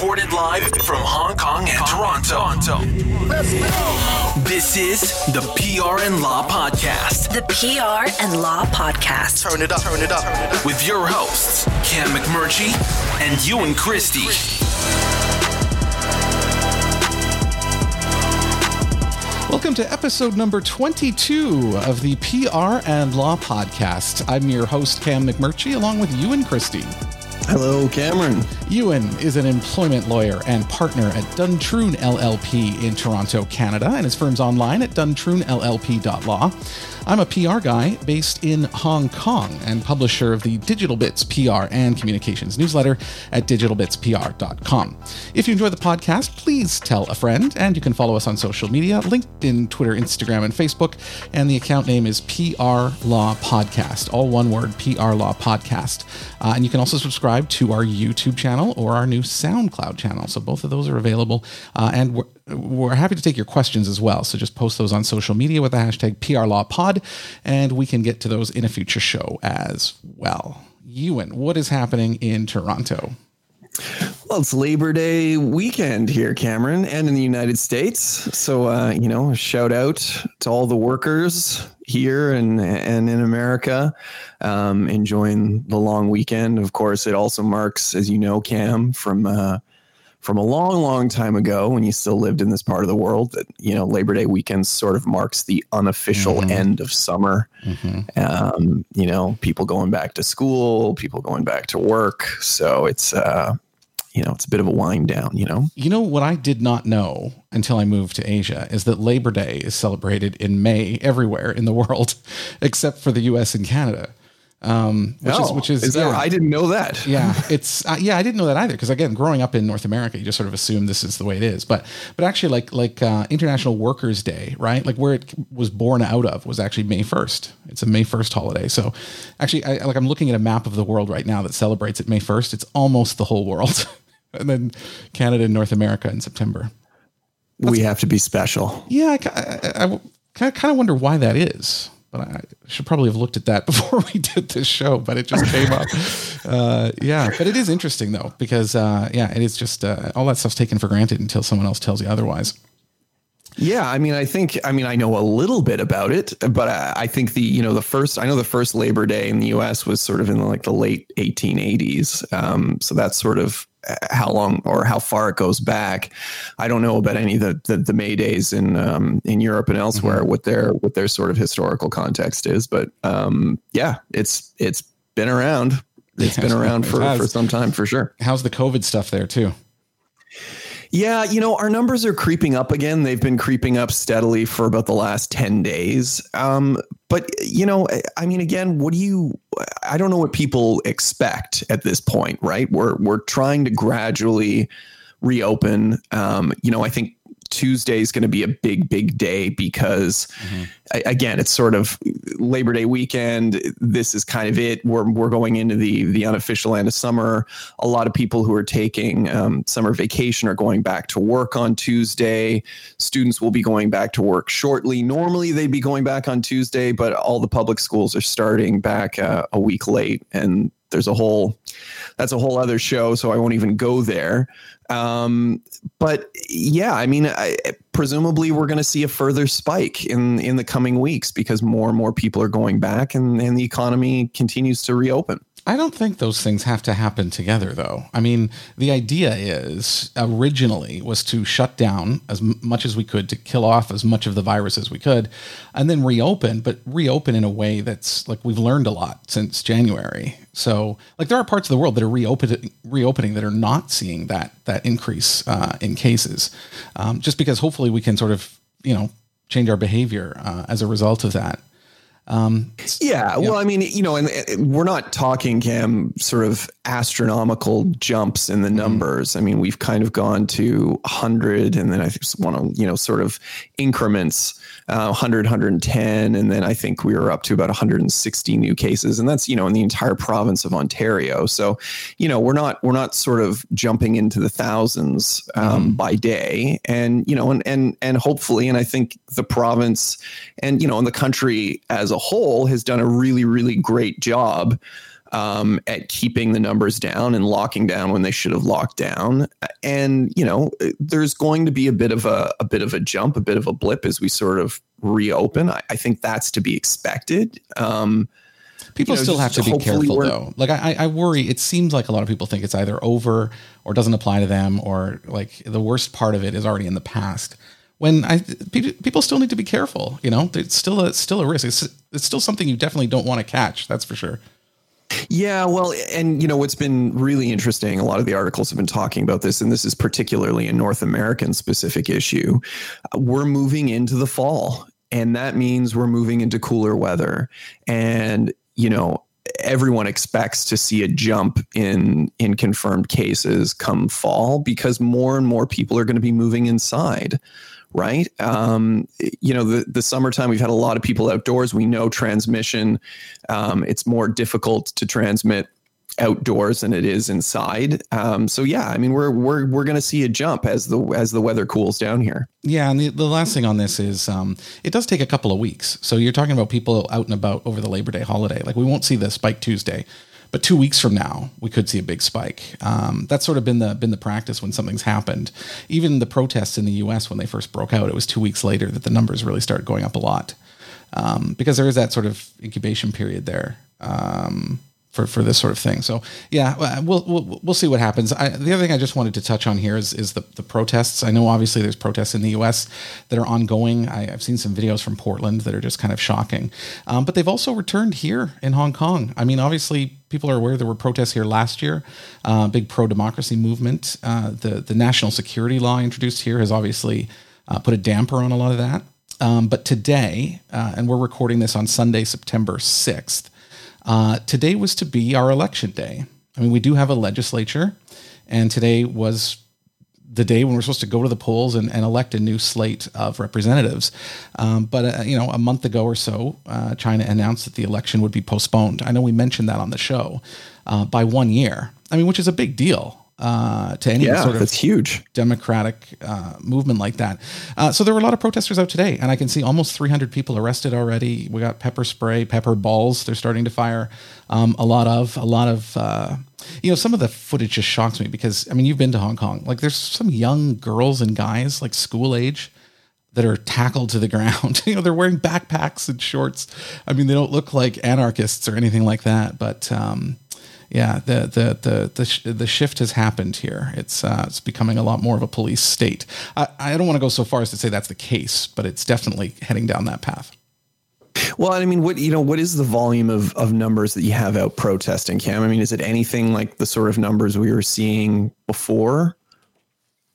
Recorded live from Hong Kong and Toronto. Let's go. This is the PR and Law Podcast. The PR and Law Podcast. Turn it up, turn it up. With your hosts, Cam McMurchie and Ewan Christie. Welcome to episode number 22 of the PR and Law Podcast. I'm your host, Cam McMurchie, along with Ewan Christie. Hello, Cameron. Ewan is an employment lawyer and partner at Duntroon LLP in Toronto, Canada, and his firm's online at duntroonllp.law. I'm a PR guy based in Hong Kong and publisher of the Digital Bits PR and Communications newsletter at digitalbitspr.com. If you enjoy the podcast, please tell a friend, and you can follow us on social media LinkedIn, Twitter, Instagram, and Facebook. And the account name is PR Law Podcast, all one word PR Law Podcast. Uh, and you can also subscribe to our YouTube channel or our new SoundCloud channel. So both of those are available. Uh, and we're, happy to take your questions as well. So just post those on social media with the hashtag PRLawPod, and we can get to those in a future show as well. Ewan, what is happening in Toronto? Well, it's Labor Day weekend here, Cameron, and in the United States. So, uh, you know, shout out to all the workers here and and in America, um, enjoying the long weekend. Of course, it also marks, as you know, Cam, from uh, from a long, long time ago when you still lived in this part of the world that, you know, Labor Day weekend sort of marks the unofficial mm-hmm. end of summer. Mm-hmm. Um, you know, people going back to school, people going back to work. So it's, uh, you know, it's a bit of a wind down, you know? You know, what I did not know until I moved to Asia is that Labor Day is celebrated in May everywhere in the world, except for the US and Canada. Um, which oh, is, which is, is yeah, I didn't know that. yeah, it's uh, yeah, I didn't know that either because again, growing up in North America, you just sort of assume this is the way it is. But but actually, like like uh, International Workers' Day, right? Like where it was born out of was actually May first. It's a May first holiday. So actually, I, like I'm looking at a map of the world right now that celebrates it May first. It's almost the whole world, and then Canada and North America in September. That's, we have to be special. Yeah, I, I, I kind of wonder why that is but I should probably have looked at that before we did this show, but it just came up. Uh, yeah, but it is interesting though, because uh, yeah, it is just uh, all that stuff's taken for granted until someone else tells you otherwise. Yeah, I mean, I think, I mean, I know a little bit about it, but I, I, think the, you know, the first, I know the first Labor Day in the U.S. was sort of in like the late 1880s. Um, so that's sort of how long or how far it goes back. I don't know about any of the the, the May days in um, in Europe and elsewhere mm-hmm. what their what their sort of historical context is, but um, yeah, it's it's been around. It's been around for, for some time for sure. How's the COVID stuff there too? Yeah, you know, our numbers are creeping up again. They've been creeping up steadily for about the last 10 days. Um, but, you know, I mean, again, what do you, I don't know what people expect at this point, right? We're, we're trying to gradually reopen. Um, you know, I think Tuesday is going to be a big, big day because, mm-hmm. again, it's sort of Labor Day weekend. This is kind of it. We're we're going into the the unofficial end of summer. A lot of people who are taking um, summer vacation are going back to work on Tuesday. Students will be going back to work shortly. Normally, they'd be going back on Tuesday, but all the public schools are starting back uh, a week late, and there's a whole that's a whole other show so i won't even go there um, but yeah, I mean, I, presumably we're going to see a further spike in in the coming weeks because more and more people are going back, and, and the economy continues to reopen. I don't think those things have to happen together, though. I mean, the idea is originally was to shut down as much as we could to kill off as much of the virus as we could, and then reopen, but reopen in a way that's like we've learned a lot since January. So, like, there are parts of the world that are reopening, reopening that are not seeing that that increase uh, in cases, um, just because hopefully we can sort of you know change our behavior uh, as a result of that. Um, yeah, well, I mean, you know, and, and, we're not talking Cam sort of astronomical jumps in the mm-hmm. numbers. Mm. I mean, we've kind of gone to 100, and then I just want to, you know, sort of increments uh, 100, 110, and then I think we were up to about 160 new cases, and that's you know in the entire province of Ontario. So, you know, we're not we're not sort of jumping into the thousands um, mm. by day, and you know, and and and hopefully, and I think the province and you know, and the country as a whole has done a really really great job um, at keeping the numbers down and locking down when they should have locked down. And you know, there's going to be a bit of a, a bit of a jump, a bit of a blip as we sort of reopen. I, I think that's to be expected. Um, People you know, still have to be careful, though. Like I, I worry. It seems like a lot of people think it's either over or doesn't apply to them, or like the worst part of it is already in the past. When I people, people still need to be careful. You know, it's still a still a risk. It's it's still something you definitely don't want to catch. That's for sure. Yeah, well, and you know what's been really interesting. A lot of the articles have been talking about this, and this is particularly a North American specific issue. We're moving into the fall, and that means we're moving into cooler weather, and you know everyone expects to see a jump in in confirmed cases come fall because more and more people are going to be moving inside right? Um, you know, the the summertime we've had a lot of people outdoors. We know transmission. Um, it's more difficult to transmit outdoors than it is inside. Um, so yeah, I mean, we're we're we're going to see a jump as the as the weather cools down here. Yeah, and the, the last thing on this is um, it does take a couple of weeks. So you're talking about people out and about over the Labor Day holiday. Like we won't see the spike Tuesday, but two weeks from now we could see a big spike. Um, that's sort of been the been the practice when something's happened. Even the protests in the U.S. when they first broke out, it was two weeks later that the numbers really started going up a lot um, because there is that sort of incubation period there. Um, for, for this sort of thing. So yeah, we'll we'll, we'll see what happens. I, the other thing I just wanted to touch on here is is the, the protests. I know obviously there's protests in the U.S. that are ongoing. I, I've seen some videos from Portland that are just kind of shocking, um, but they've also returned here in Hong Kong. I mean, obviously people are aware there were protests here last year, uh, big pro democracy movement. Uh, the the national security law introduced here has obviously uh, put a damper on a lot of that. Um, but today, uh, and we're recording this on Sunday, September 6th, uh, today was to be our election day. I mean, we do have a legislature, and today was the day when we're supposed to go to the polls and, and elect a new slate of representatives. Um, but, uh, you know, a month ago or so, uh, China announced that the election would be postponed. I know we mentioned that on the show uh, by one year. I mean, which is a big deal. Uh, to any Yeah, sort of that's huge. democratic uh, movement like that. Uh, so there were a lot of protesters out today, and I can see almost 300 people arrested already. We got pepper spray, pepper balls. They're starting to fire um, a lot of, a lot of. You know, some of the footage just shocks me because I mean, you've been to Hong Kong. Like, there's some young girls and guys, like school age, that are tackled to the ground. you know, they're wearing backpacks and shorts. I mean, they don't look like anarchists or anything like that, but. Um, yeah, the the the the, sh- the shift has happened here. It's uh, it's becoming a lot more of a police state. I, I don't want to go so far as to say that's the case, but it's definitely heading down that path. Well, I mean, what you know, what is the volume of of numbers that you have out protesting, Cam? I mean, is it anything like the sort of numbers we were seeing before?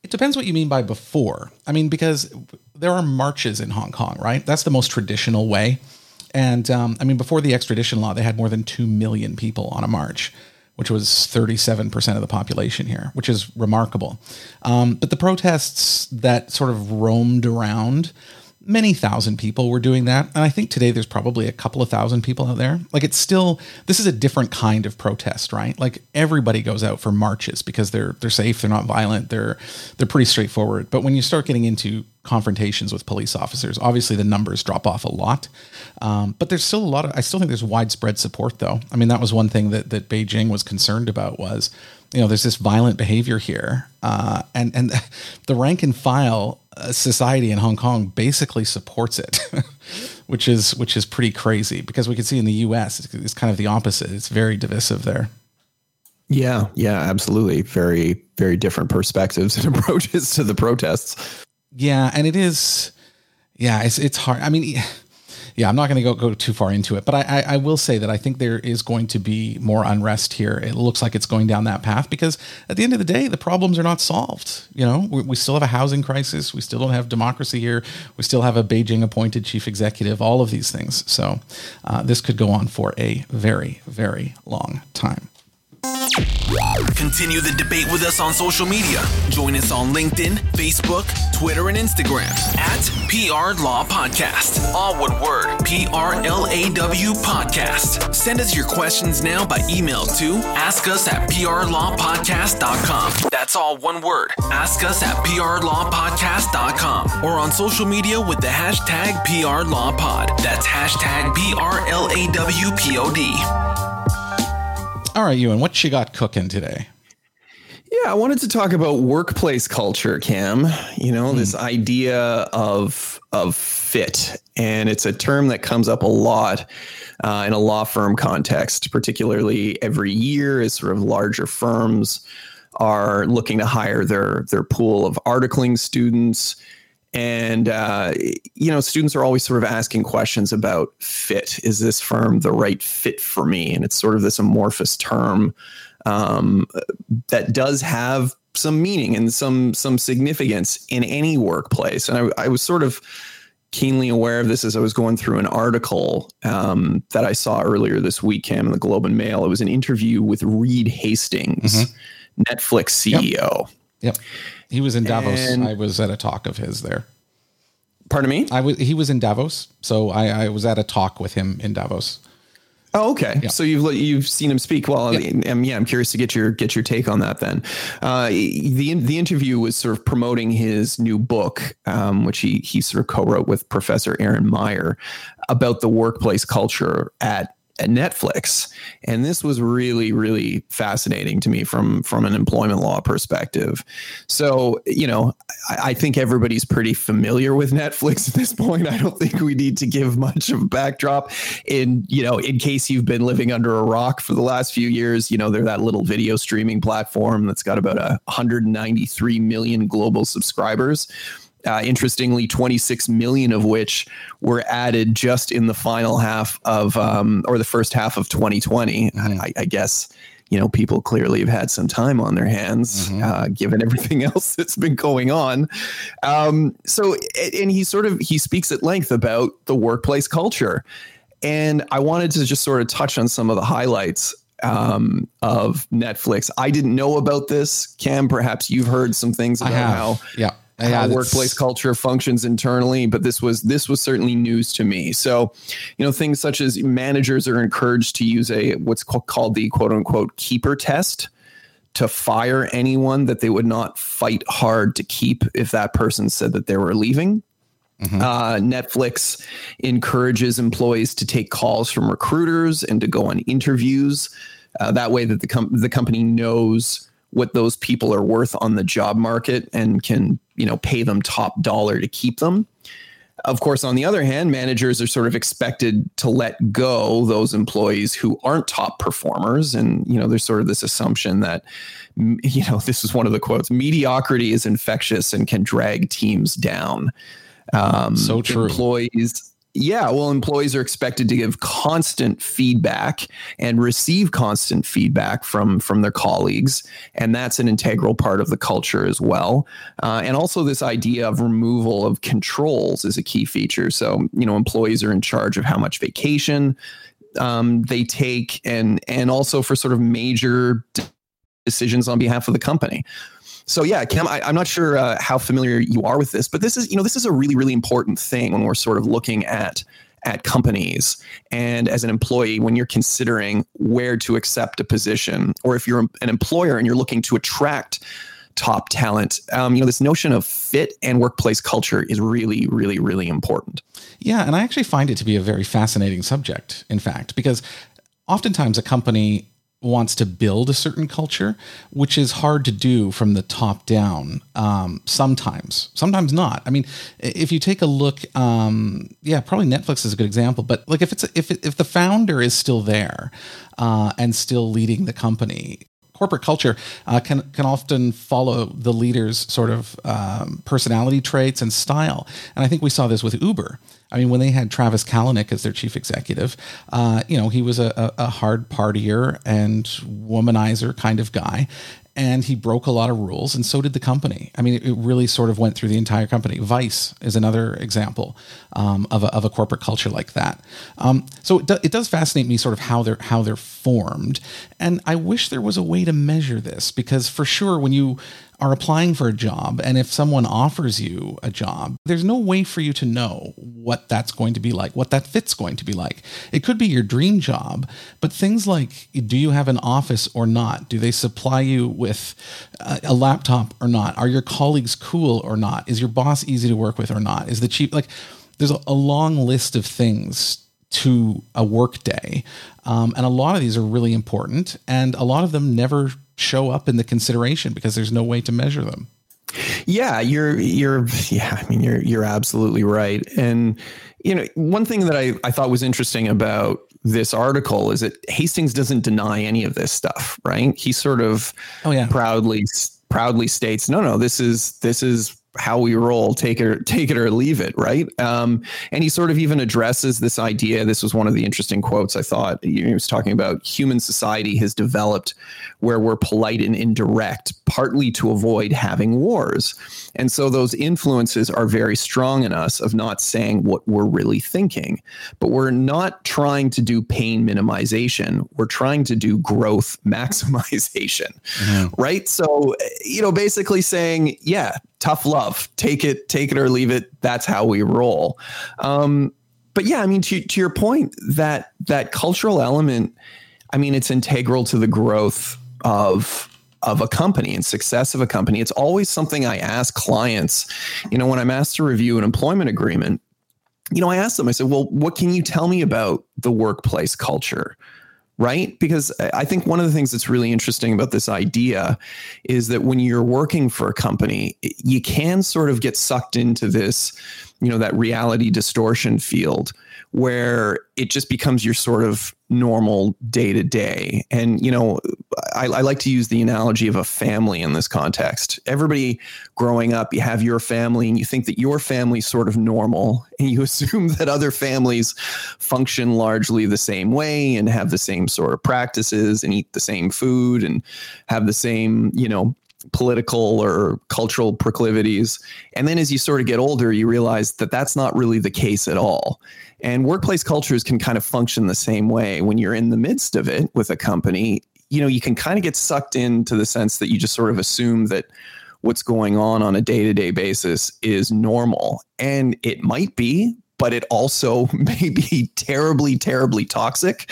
It depends what you mean by before. I mean, because there are marches in Hong Kong, right? That's the most traditional way. And um, I mean, before the extradition law, they had more than 2 million people on a march, which was 37% of the population here, which is remarkable. Um, but the protests that sort of roamed around, many thousand people were doing that. And I think today there's probably a couple of thousand people out there. Like it's still, this is a different kind of protest, right? Like everybody goes out for marches because they're, they're safe. They're not violent. They're, they're pretty straightforward. But when you start getting into confrontations with police officers, obviously the numbers drop off a lot. Um, but there's still a lot of, I still think there's widespread support though. I mean, that was one thing that, that Beijing was concerned about was, you know, there's this violent behavior here. Uh, and, and the rank and file society in Hong Kong basically supports it, which is, which is pretty crazy because we can see in the US, it's, it's kind of the opposite. It's very divisive there. Yeah, yeah, absolutely. Very, very different perspectives and approaches to the protests. Yeah, and it is. Yeah, it's it's hard. I mean, yeah, I'm not going to go go too far into it, but I, I I will say that I think there is going to be more unrest here. It looks like it's going down that path because at the end of the day, the problems are not solved. You know, we, we still have a housing crisis. We still don't have democracy here. We still have a Beijing appointed chief executive. All of these things. So uh, this could go on for a very very long time. Continue the debate with us on social media. Join us on LinkedIn, Facebook, Twitter, and Instagram at PR Law Podcast. All one word, P R L A W Podcast. Send us your questions now by email to ask us at prlawpodcast.com. That's all one word. Ask us at prlawpodcast.com or on social media with the hashtag PRLawPod. That's hashtag P R L A W P O D. All right, Ewan, what you got cooking today? Yeah, I wanted to talk about workplace culture, Cam. You know, mm. this idea of of fit, and it's a term that comes up a lot uh, in a law firm context, particularly every year as sort of larger firms are looking to hire their their pool of articling students and uh, you know students are always sort of asking questions about fit is this firm the right fit for me and it's sort of this amorphous term um, that does have some meaning and some some significance in any workplace and I, I, was sort of keenly aware of this as I was going through an article um, that I saw earlier this week, Cam, in the Globe and Mail. It was an interview with Reed Hastings, mm-hmm. Netflix CEO. Yep. yep. He was in Davos. And, I was at a talk of his there. Pardon me? I was. He was in Davos, so I, I was at a talk with him in Davos. Oh, okay. Yeah. So you've you've seen him speak. Well, yeah. Um, yeah, I'm curious to get your get your take on that. Then, uh, the the interview was sort of promoting his new book, um, which he he sort of co-wrote with Professor Erin Meyer about the workplace culture at Netflix. And this was really, really fascinating to me from from an employment law perspective. So, you know, I, I, think everybody's pretty familiar with Netflix at this point. I don't think we need to give much of a backdrop. In, you know, in case you've been living under a rock for the last few years, you know, they're that little video streaming platform that's got about a 193 million global subscribers. Uh, interestingly, 26 million of which were added just in the final half of, um, or the first half of 2020. Mm-hmm. I, I, guess, you know, people clearly have had some time on their hands, mm-hmm. uh, given everything else that's been going on. Um, so, and he sort of he speaks at length about the workplace culture, and I wanted to just sort of touch on some of the highlights um, of Netflix. I didn't know about this. Cam, perhaps you've heard some things about how yeah how workplace culture functions internally but this was this was certainly news to me so you know things such as managers are encouraged to use a what's called the quote unquote keeper test to fire anyone that they would not fight hard to keep if that person said that they were leaving Mm-hmm. Uh, Netflix encourages employees to take calls from recruiters and to go on interviews. Uh, that way, that the com- the company knows what those people are worth on the job market and can you know pay them top dollar to keep them. Of course on the other hand managers are sort of expected to let go those employees who aren't top performers. And you know there's sort of this assumption that you know this is one of the quotes mediocrity is infectious and can drag teams down. Um, so true. employees yeah, well, employees are expected to give constant feedback and receive constant feedback from from their colleagues, and that's an integral part of the culture as well. Uh, and also, this idea of removal of controls is a key feature. So, you know, employees are in charge of how much vacation um, they take, and and also for sort of major decisions on behalf of the company. So yeah, Cam, I, am not sure uh, how familiar you are with this, but this is you know this is a really really important thing when we're sort of looking at at companies and as an employee when you're considering where to accept a position or if you're an employer and you're looking to attract top talent um, you know this notion of fit and workplace culture is really really really important. Yeah and i actually find it to be a very fascinating subject in fact because oftentimes a company wants to build a certain culture, which is hard to do from the top down. Um, sometimes, sometimes not. I mean, if you take a look, um, yeah, probably Netflix is a good example. But like, if it's if if the founder is still there uh, and still leading the company, corporate culture uh, can can often follow the leader's sort of um, personality traits and style. And I think we saw this with Uber. I mean, when they had Travis Kalanick as their chief executive, uh, you know, he was a, a, hard partier and womanizer kind of guy and he broke a lot of rules, and so did the company. I mean, it, really sort of went through the entire company. Vice is another example um, of, a, of a corporate culture like that. Um, so it, do, it does fascinate me, sort of how they're how they're formed, and I wish there was a way to measure this because for sure, when you are applying for a job and if someone offers you a job, there's no way for you to know what that's going to be like, what that fit's going to be like. It could be your dream job, but things like do you have an office or not? Do they supply you with a, laptop or not? Are your colleagues cool or not? Is your boss easy to work with or not? Is the chief like there's a, long list of things to a work day. Um, and a lot of these are really important, and a lot of them never show up in the consideration because there's no way to measure them. Yeah, you're you're yeah, I mean you're you're absolutely right. And you know, one thing that I, I thought was interesting about this article is that Hastings doesn't deny any of this stuff, right? He sort of oh, yeah. proudly proudly states, no, no, this is this is how we roll take it or take it or leave it right? Um, and he sort of even addresses this idea. This was one of the interesting quotes i thought. He was talking about human society has developed where we're polite and indirect partly to avoid having wars and so those influences are very strong in us of not saying what we're really thinking but we're not trying to do pain minimization we're trying to do growth maximization mm-hmm. right so you know basically saying yeah tough love. Take it, take it or leave it. That's how we roll. Um, but yeah, I mean, to, to your point, that that cultural element, I mean, it's integral to the growth of of a company and success of a company. It's always something I ask clients. You know, when I'm asked to review an employment agreement, you know, I ask them. I said, "Well, what can you tell me about the workplace culture?" right? Because I think one of the things that's really interesting about this idea is that when you're working for a company, you can sort of get sucked into this, you know, that reality distortion field where it just becomes your sort of normal day to day. And, you know, I, I, like to use the analogy of a family in this context. Everybody growing up, you have your family and you think that your family's sort of normal and you assume that other families function largely the same way and have the same sort of practices and eat the same food and have the same, you know, political or cultural proclivities. And then as you sort of get older, you realize that that's not really the case at all. And workplace cultures can kind of function the same way. When you're in the midst of it with a company, you know, you can kind of get sucked into the sense that you just sort of assume that what's going on on a day-to-day basis is normal. And it might be, but it also may be terribly, terribly toxic,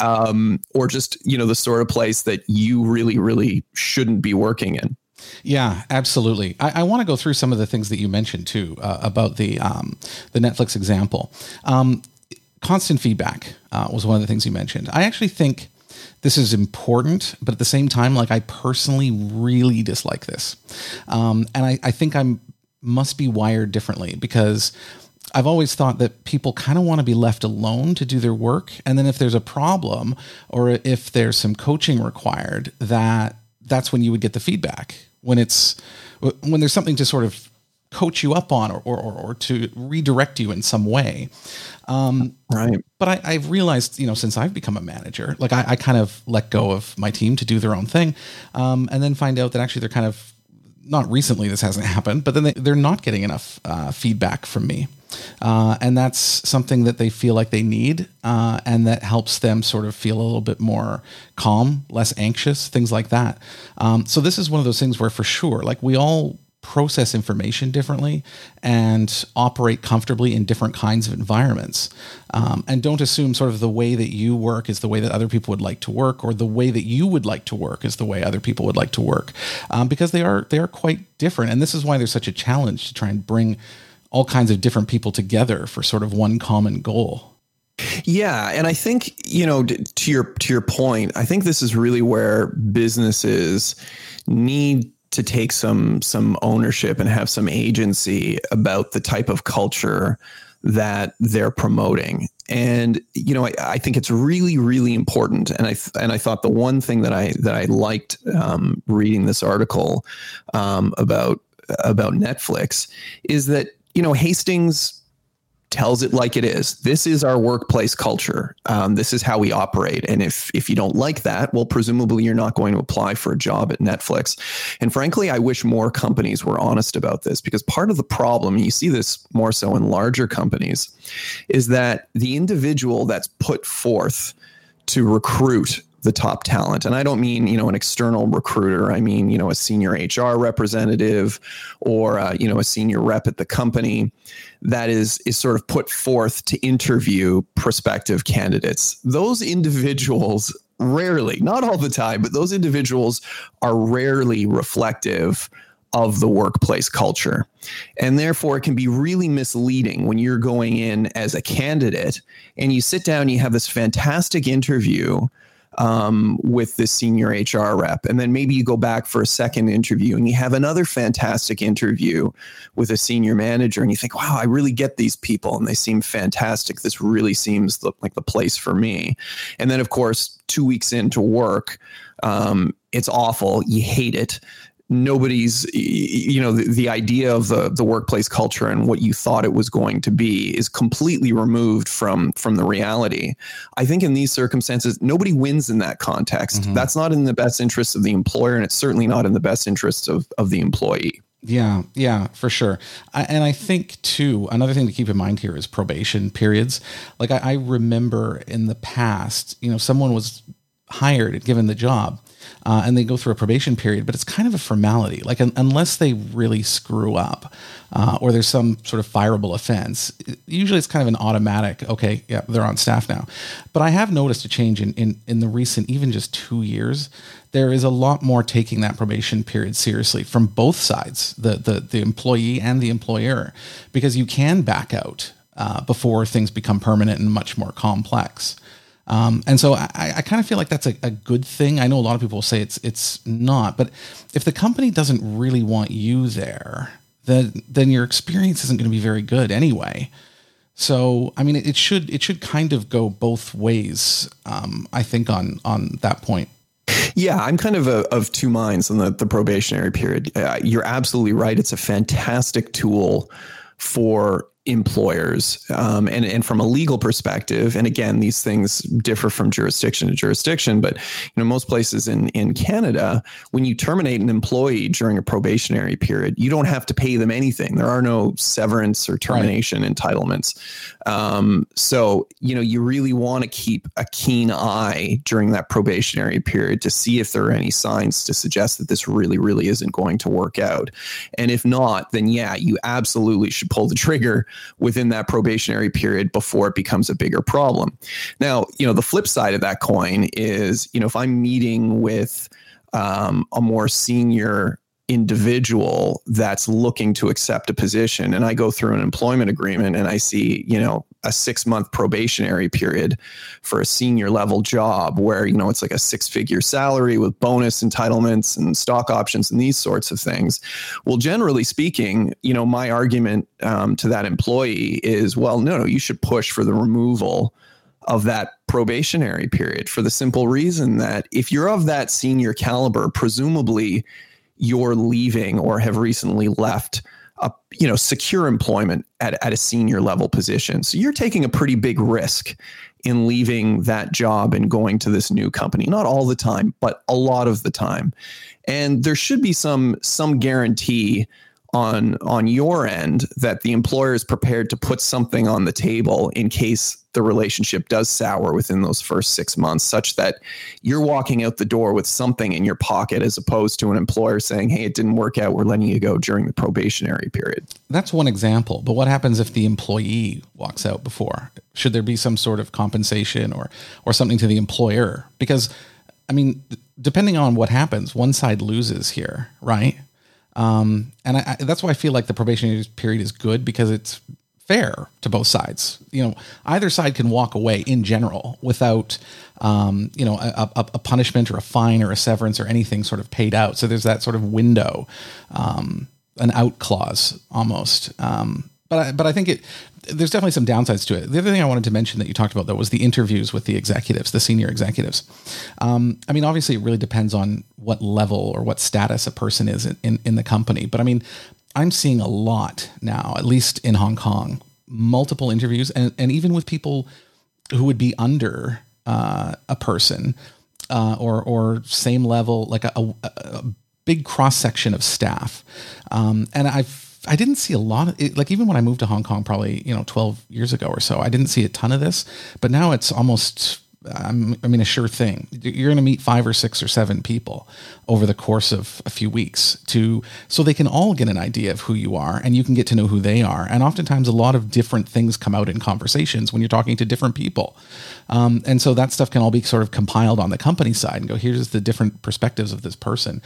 um, or just you know the sort of place that you really, really shouldn't be working in. Yeah, absolutely. I, I want to go through some of the things that you mentioned too uh, about the um, the Netflix example. Um, constant feedback uh, was one of the things you mentioned. I actually think this is important, but at the same time, like I personally really dislike this, um, and I, I think I'm must be wired differently because I've always thought that people kind of want to be left alone to do their work. And then if there's a problem or if there's some coaching required, that that's when you would get the feedback. When it's when there's something to sort of coach you up on or, or, or to redirect you in some way. Um, right. But I, have realized, you know, since I've become a manager, like I, I, kind of let go of my team to do their own thing um, and then find out that actually they're kind of not recently this hasn't happened, but then they, they're not getting enough uh, feedback from me. Uh, and that's something that they feel like they need, uh, and that helps them sort of feel a little bit more calm, less anxious, things like that. Um, so this is one of those things where, for sure, like we all process information differently and operate comfortably in different kinds of environments. Um, and don't assume sort of the way that you work is the way that other people would like to work, or the way that you would like to work is the way other people would like to work, um, because they are they are quite different. And this is why there's such a challenge to try and bring all kinds of different people together for sort of one common goal. Yeah, and I think you know to your to your point, I think this is really where businesses need to take some some ownership and have some agency about the type of culture that they're promoting. And you know, I, I think it's really, really important. And I and I thought the one thing that I that I liked um, reading this article um, about about Netflix is that you know, Hastings tells it like it is. This is our workplace culture. Um, this is how we operate. And if if you don't like that, well, presumably you're not going to apply for a job at Netflix. And frankly, I wish more companies were honest about this because part of the problem, and you see this more so in larger companies, is that the individual that's put forth to recruit the top talent. And I don't mean, you know, an external recruiter. I mean, you know, a senior HR representative or, uh, you know, a senior rep at the company that is, is sort of put forth to interview prospective candidates. Those individuals rarely, not all the time, but those individuals are rarely reflective of the workplace culture. And therefore, it can be really misleading when you're going in as a candidate and you sit down, you have this fantastic interview um, with the senior HR rep. And then maybe you go back for a second interview and you have another fantastic interview with a senior manager and you think, wow, I really get these people and they seem fantastic. This really seems like the place for me. And then, of course, two weeks into work, um, it's awful. You hate it nobody's you know the, the, idea of the the workplace culture and what you thought it was going to be is completely removed from from the reality i think in these circumstances nobody wins in that context mm-hmm. that's not in the best interest of the employer and it's certainly not in the best interest of of the employee yeah, yeah, for sure. I, and I think too, another thing to keep in mind here is probation periods. Like I, I remember in the past, you know, someone was hired and given the job uh, and they go through a probation period, but it's kind of a formality. Like un- unless they really screw up uh, or there's some sort of fireable offense, usually it's kind of an automatic. Okay, yeah, they're on staff now. But I have noticed a change in in, in the recent, even just two years. There is a lot more taking that probation period seriously from both sides, the the the employee and the employer, because you can back out uh, before things become permanent and much more complex. Um, and so I, I kind of feel like that's a, a, good thing. I know a lot of people say it's it's not, but if the company doesn't really want you there, then then your experience isn't going to be very good anyway. So I mean, it, it should it should kind of go both ways. Um, I think on on that point. Yeah, I'm kind of a, of two minds on the, the probationary period. Uh, you're absolutely right. It's a fantastic tool for employers um, and and from a legal perspective and again these things differ from jurisdiction to jurisdiction but you know most places in in Canada when you terminate an employee during a probationary period you don't have to pay them anything. There are no severance or termination right. entitlements. Um, so you know you really want to keep a keen eye during that probationary period to see if there are any signs to suggest that this really really isn't going to work out. And if not then yeah you absolutely should pull the trigger within that probationary period before it becomes a bigger problem. Now, you know, the flip side of that coin is, you know, if I'm meeting with um, a more senior individual that's looking to accept a position and I go through an employment agreement and I see, you know, a 6 month probationary period for a senior level job where, you know, it's like a six figure salary with bonus entitlements and stock options and these sorts of things. Well, generally speaking, you know, my argument um, to that employee is, well, no, no, you should push for the removal of that probationary period for the simple reason that if you're of that senior caliber, presumably you're leaving or have recently left a you know secure employment at, at a senior level position. So you're taking a pretty big risk in leaving that job and going to this new company. Not all the time but a lot of the time. And there should be some some guarantee on on your end that the employer is prepared to put something on the table in case the relationship does sour within those first six months, such that you're walking out the door with something in your pocket as opposed to an employer saying, Hey, it didn't work out. We're letting you go during the probationary period. That's one example. But what happens if the employee walks out before? Should there be some sort of compensation or, or something to the employer? Because, I mean, depending on what happens, one side loses here, right? Um, and I, I, that's why I feel like the probationary period is good because it's fair to both sides. You know, either side can walk away in general without, um, you know, a, a, a, punishment or a fine or a severance or anything sort of paid out. So there's that sort of window, um, an out clause almost. Um, but I, but I think it there's definitely some downsides to it. The other thing I wanted to mention that you talked about though was the interviews with the executives, the senior executives. Um, I mean, obviously, it really depends on what level or what status a person is in, in, in the company. But I mean, I'm seeing a lot now, at least in Hong Kong, multiple interviews, and, and even with people who would be under uh, a person uh, or or same level, like a, a, a big cross section of staff. Um, and I've I didn't see a lot of it, like even when I moved to Hong Kong, probably you know 12 years ago or so, I didn't see a ton of this, but now it's almost I mean, a sure thing. You're going to meet five or six or seven people over the course of a few weeks to so they can all get an idea of who you are and you can get to know who they are. And oftentimes, a lot of different things come out in conversations when you're talking to different people. Um, and so that stuff can all be sort of compiled on the company side and go, here's the different perspectives of this person.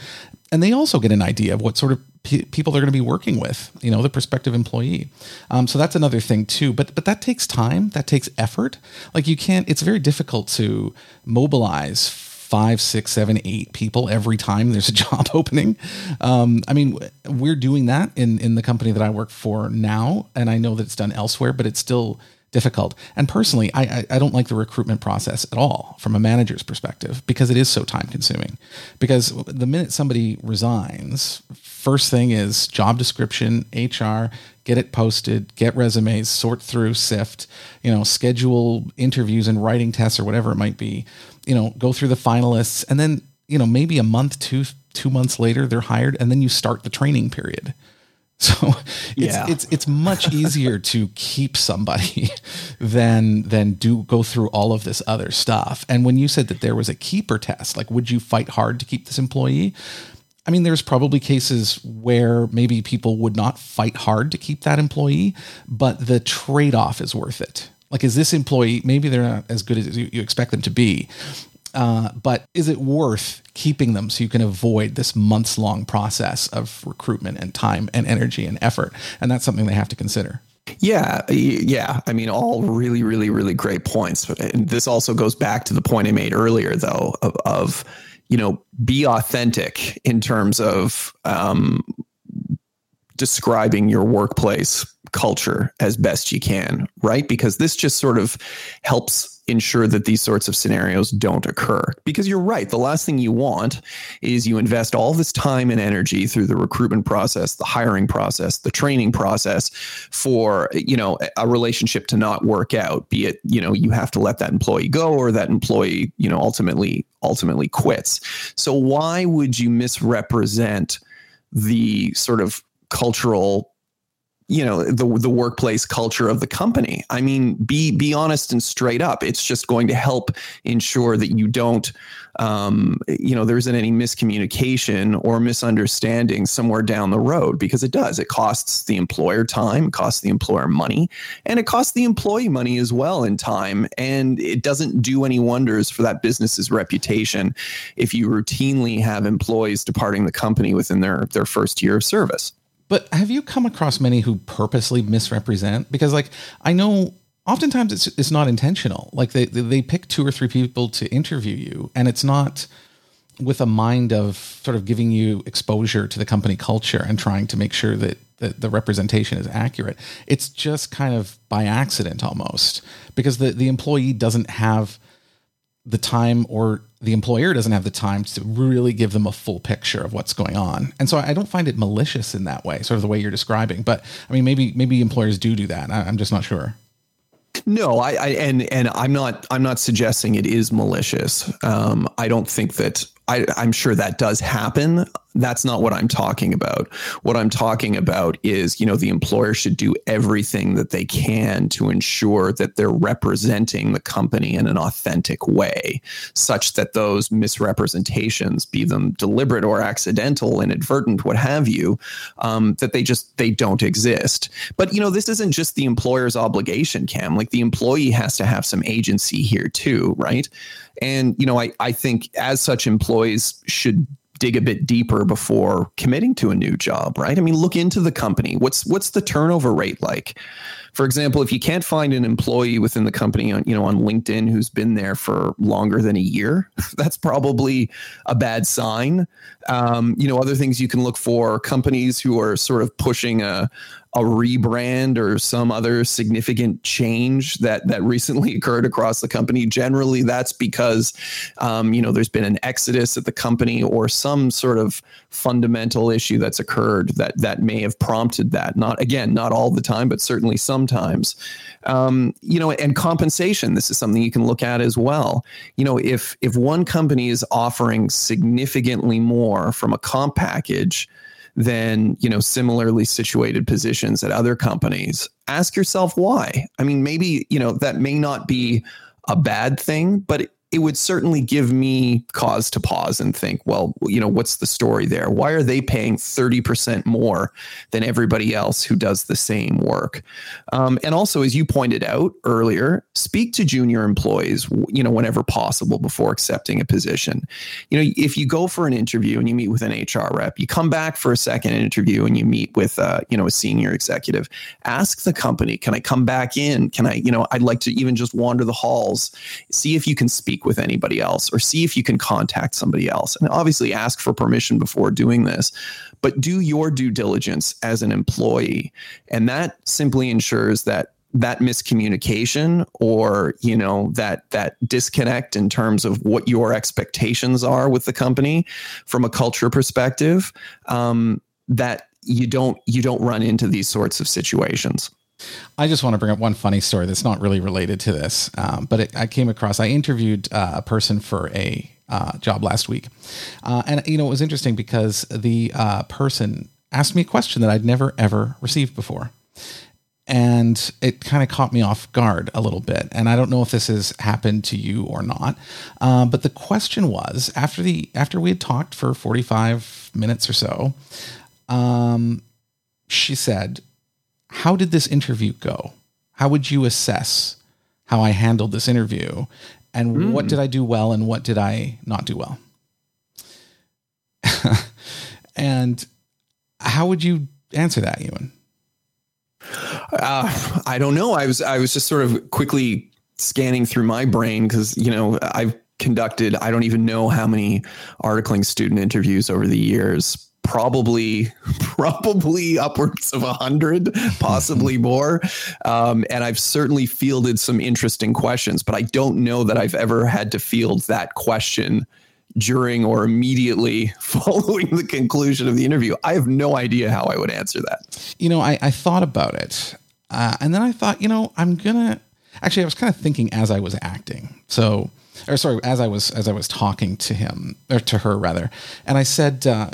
And they also get an idea of what sort of people they're going to be working with, you know, the prospective employee. Um, so that's another thing too. But but that takes time. That takes effort. Like you can't. It's very difficult to mobilize five, six, seven, eight people every time there's a job opening. Um, I mean, we're doing that in in the company that I work for now, and I know that it's done elsewhere, but it's still difficult. And personally, I, I, I don't like the recruitment process at all from a manager's perspective because it is so time consuming. Because the minute somebody resigns, first thing is job description, HR, get it posted, get resumes, sort through, sift, you know, schedule interviews and writing tests or whatever it might be, you know, go through the finalists, and then you know maybe a month, two two months later they're hired, and then you start the training period. So it's yeah. it's it's much easier to keep somebody than than do go through all of this other stuff. And when you said that there was a keeper test, like would you fight hard to keep this employee? I mean, there's probably cases where maybe people would not fight hard to keep that employee, but the trade off is worth it. Like, is this employee, maybe they're not as good as you, you expect them to be, uh, but is it worth keeping them so you can avoid this months long process of recruitment and time and energy and effort? And that's something they have to consider. Yeah, yeah. I mean, all really, really, really great points. And this also goes back to the point I made earlier, though, of, of you know, be authentic in terms of um, describing your workplace culture as best you can, right? Because this just sort of helps ensure that these sorts of scenarios don't occur. Because you're right, the last thing you want is you invest all this time and energy through the recruitment process, the hiring process, the training process for, you know, a relationship to not work out, be it, you know, you have to let that employee go or that employee, you know, ultimately ultimately quits. So why would you misrepresent the sort of cultural you know the the workplace culture of the company. I mean be be honest and straight up. It's just going to help ensure that you don't um, you know there isn't any miscommunication or misunderstanding somewhere down the road because it does. It costs the employer time costs the employer money and it costs the employee money as well in time. And it doesn't do any wonders for that business's reputation if you routinely have employees departing the company within their their first year of service but have you come across many who purposely misrepresent? Because like I know oftentimes it's it's not intentional. Like they they pick two or three people to interview you, and it's not with a mind of sort of giving you exposure to the company culture and trying to make sure that, that the representation is accurate. It's just kind of by accident almost because the, the employee doesn't have the time or the employer doesn't have the time to really give them a full picture of what's going on. And so I don't find it malicious in that way, sort of the way you're describing. But I mean, maybe maybe employers do do that. I'm just not sure. No, I, I and and I'm not I'm not suggesting it is malicious. Um, I don't think that I, I'm sure that does happen. That's not what I'm talking about. What I'm talking about is, you know, the employer should do everything that they can to ensure that they're representing the company in an authentic way, such that those misrepresentations, be them deliberate or accidental, inadvertent, what have you, um, that they just they don't exist. But you know, this isn't just the employer's obligation, Cam. Like the employee has to have some agency here too, right? And, you know, I, I think as such employees should dig a bit deeper before committing to a new job, right? I mean, look into the company. What's what's the turnover rate like? For example, if you can't find an employee within the company on, you know, on LinkedIn who's been there for longer than a year, that's probably a bad sign. Um, you know, other things you can look for companies who are sort of pushing a, a rebrand or some other significant change that that recently occurred across the company. Generally, that's because um, you know there's been an exodus at the company or some sort of fundamental issue that's occurred that that may have prompted that. Not again, not all the time, but certainly sometimes. Um, you know, and compensation. This is something you can look at as well. You know, if if one company is offering significantly more from a comp package than you know similarly situated positions at other companies. Ask yourself why. I mean maybe you know that may not be a bad thing but it would certainly give me cause to pause and think, well, you know, what's the story there? Why are they paying 30% more than everybody else who does the same work? Um, and also, as you pointed out earlier, speak to junior employees, you know, whenever possible before accepting a position. You know, if you go for an interview and you meet with an HR rep, you come back for a second interview and you meet with, uh, you know, a senior executive, ask the company, can I come back in? Can I, you know, I'd like to even just wander the halls, see if you can speak with anybody else or see if you can contact somebody else. And obviously ask for permission before doing this, but do your due diligence as an employee. And that simply ensures that that miscommunication or you know that that disconnect in terms of what your expectations are with the company from a culture perspective um, that you don't you don't run into these sorts of situations I just want to bring up one funny story that's not really related to this, um, but it, I came across. I interviewed uh, a person for a uh, job last week, uh, and you know it was interesting because the uh, person asked me a question that I'd never ever received before, and it kind of caught me off guard a little bit. And I don't know if this has happened to you or not, um, but the question was after the after we had talked for forty five minutes or so, um, she said how did this interview go? How would you assess how I handled this interview? And mm. what did I do well and what did I not do well? and how would you answer that, Ewan? Uh, I don't know. I was I was just sort of quickly scanning through my brain because you know I've conducted I don't even know how many articling student interviews over the years probably probably upwards of a hundred, possibly more. Um, and I've certainly fielded some interesting questions, but I don't know that I've ever had to field that question during or immediately following the conclusion of the interview. I have no idea how I would answer that. You know, I, I thought about it, uh, and then I thought, you know, I'm gonna. Actually, I was kind of thinking as I was acting. So, or sorry, as I was as I was talking to him or to her rather, and I said. Uh,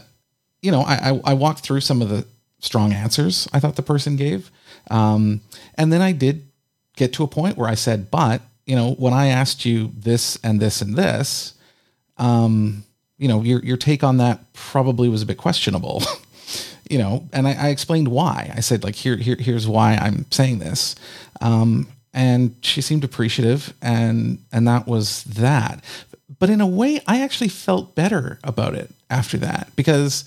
you know, I, I, I walked through some of the strong answers I thought the person gave. Um, and then I did get to a point where I said, but, you know, when I asked you this and this and this, um, you know, your, your take on that probably was a bit questionable, you know, and I, I, explained why. I said, like, here, here, here's why I'm saying this. Um, and she seemed appreciative and, and that was that. But in a way, I actually felt better about it after that because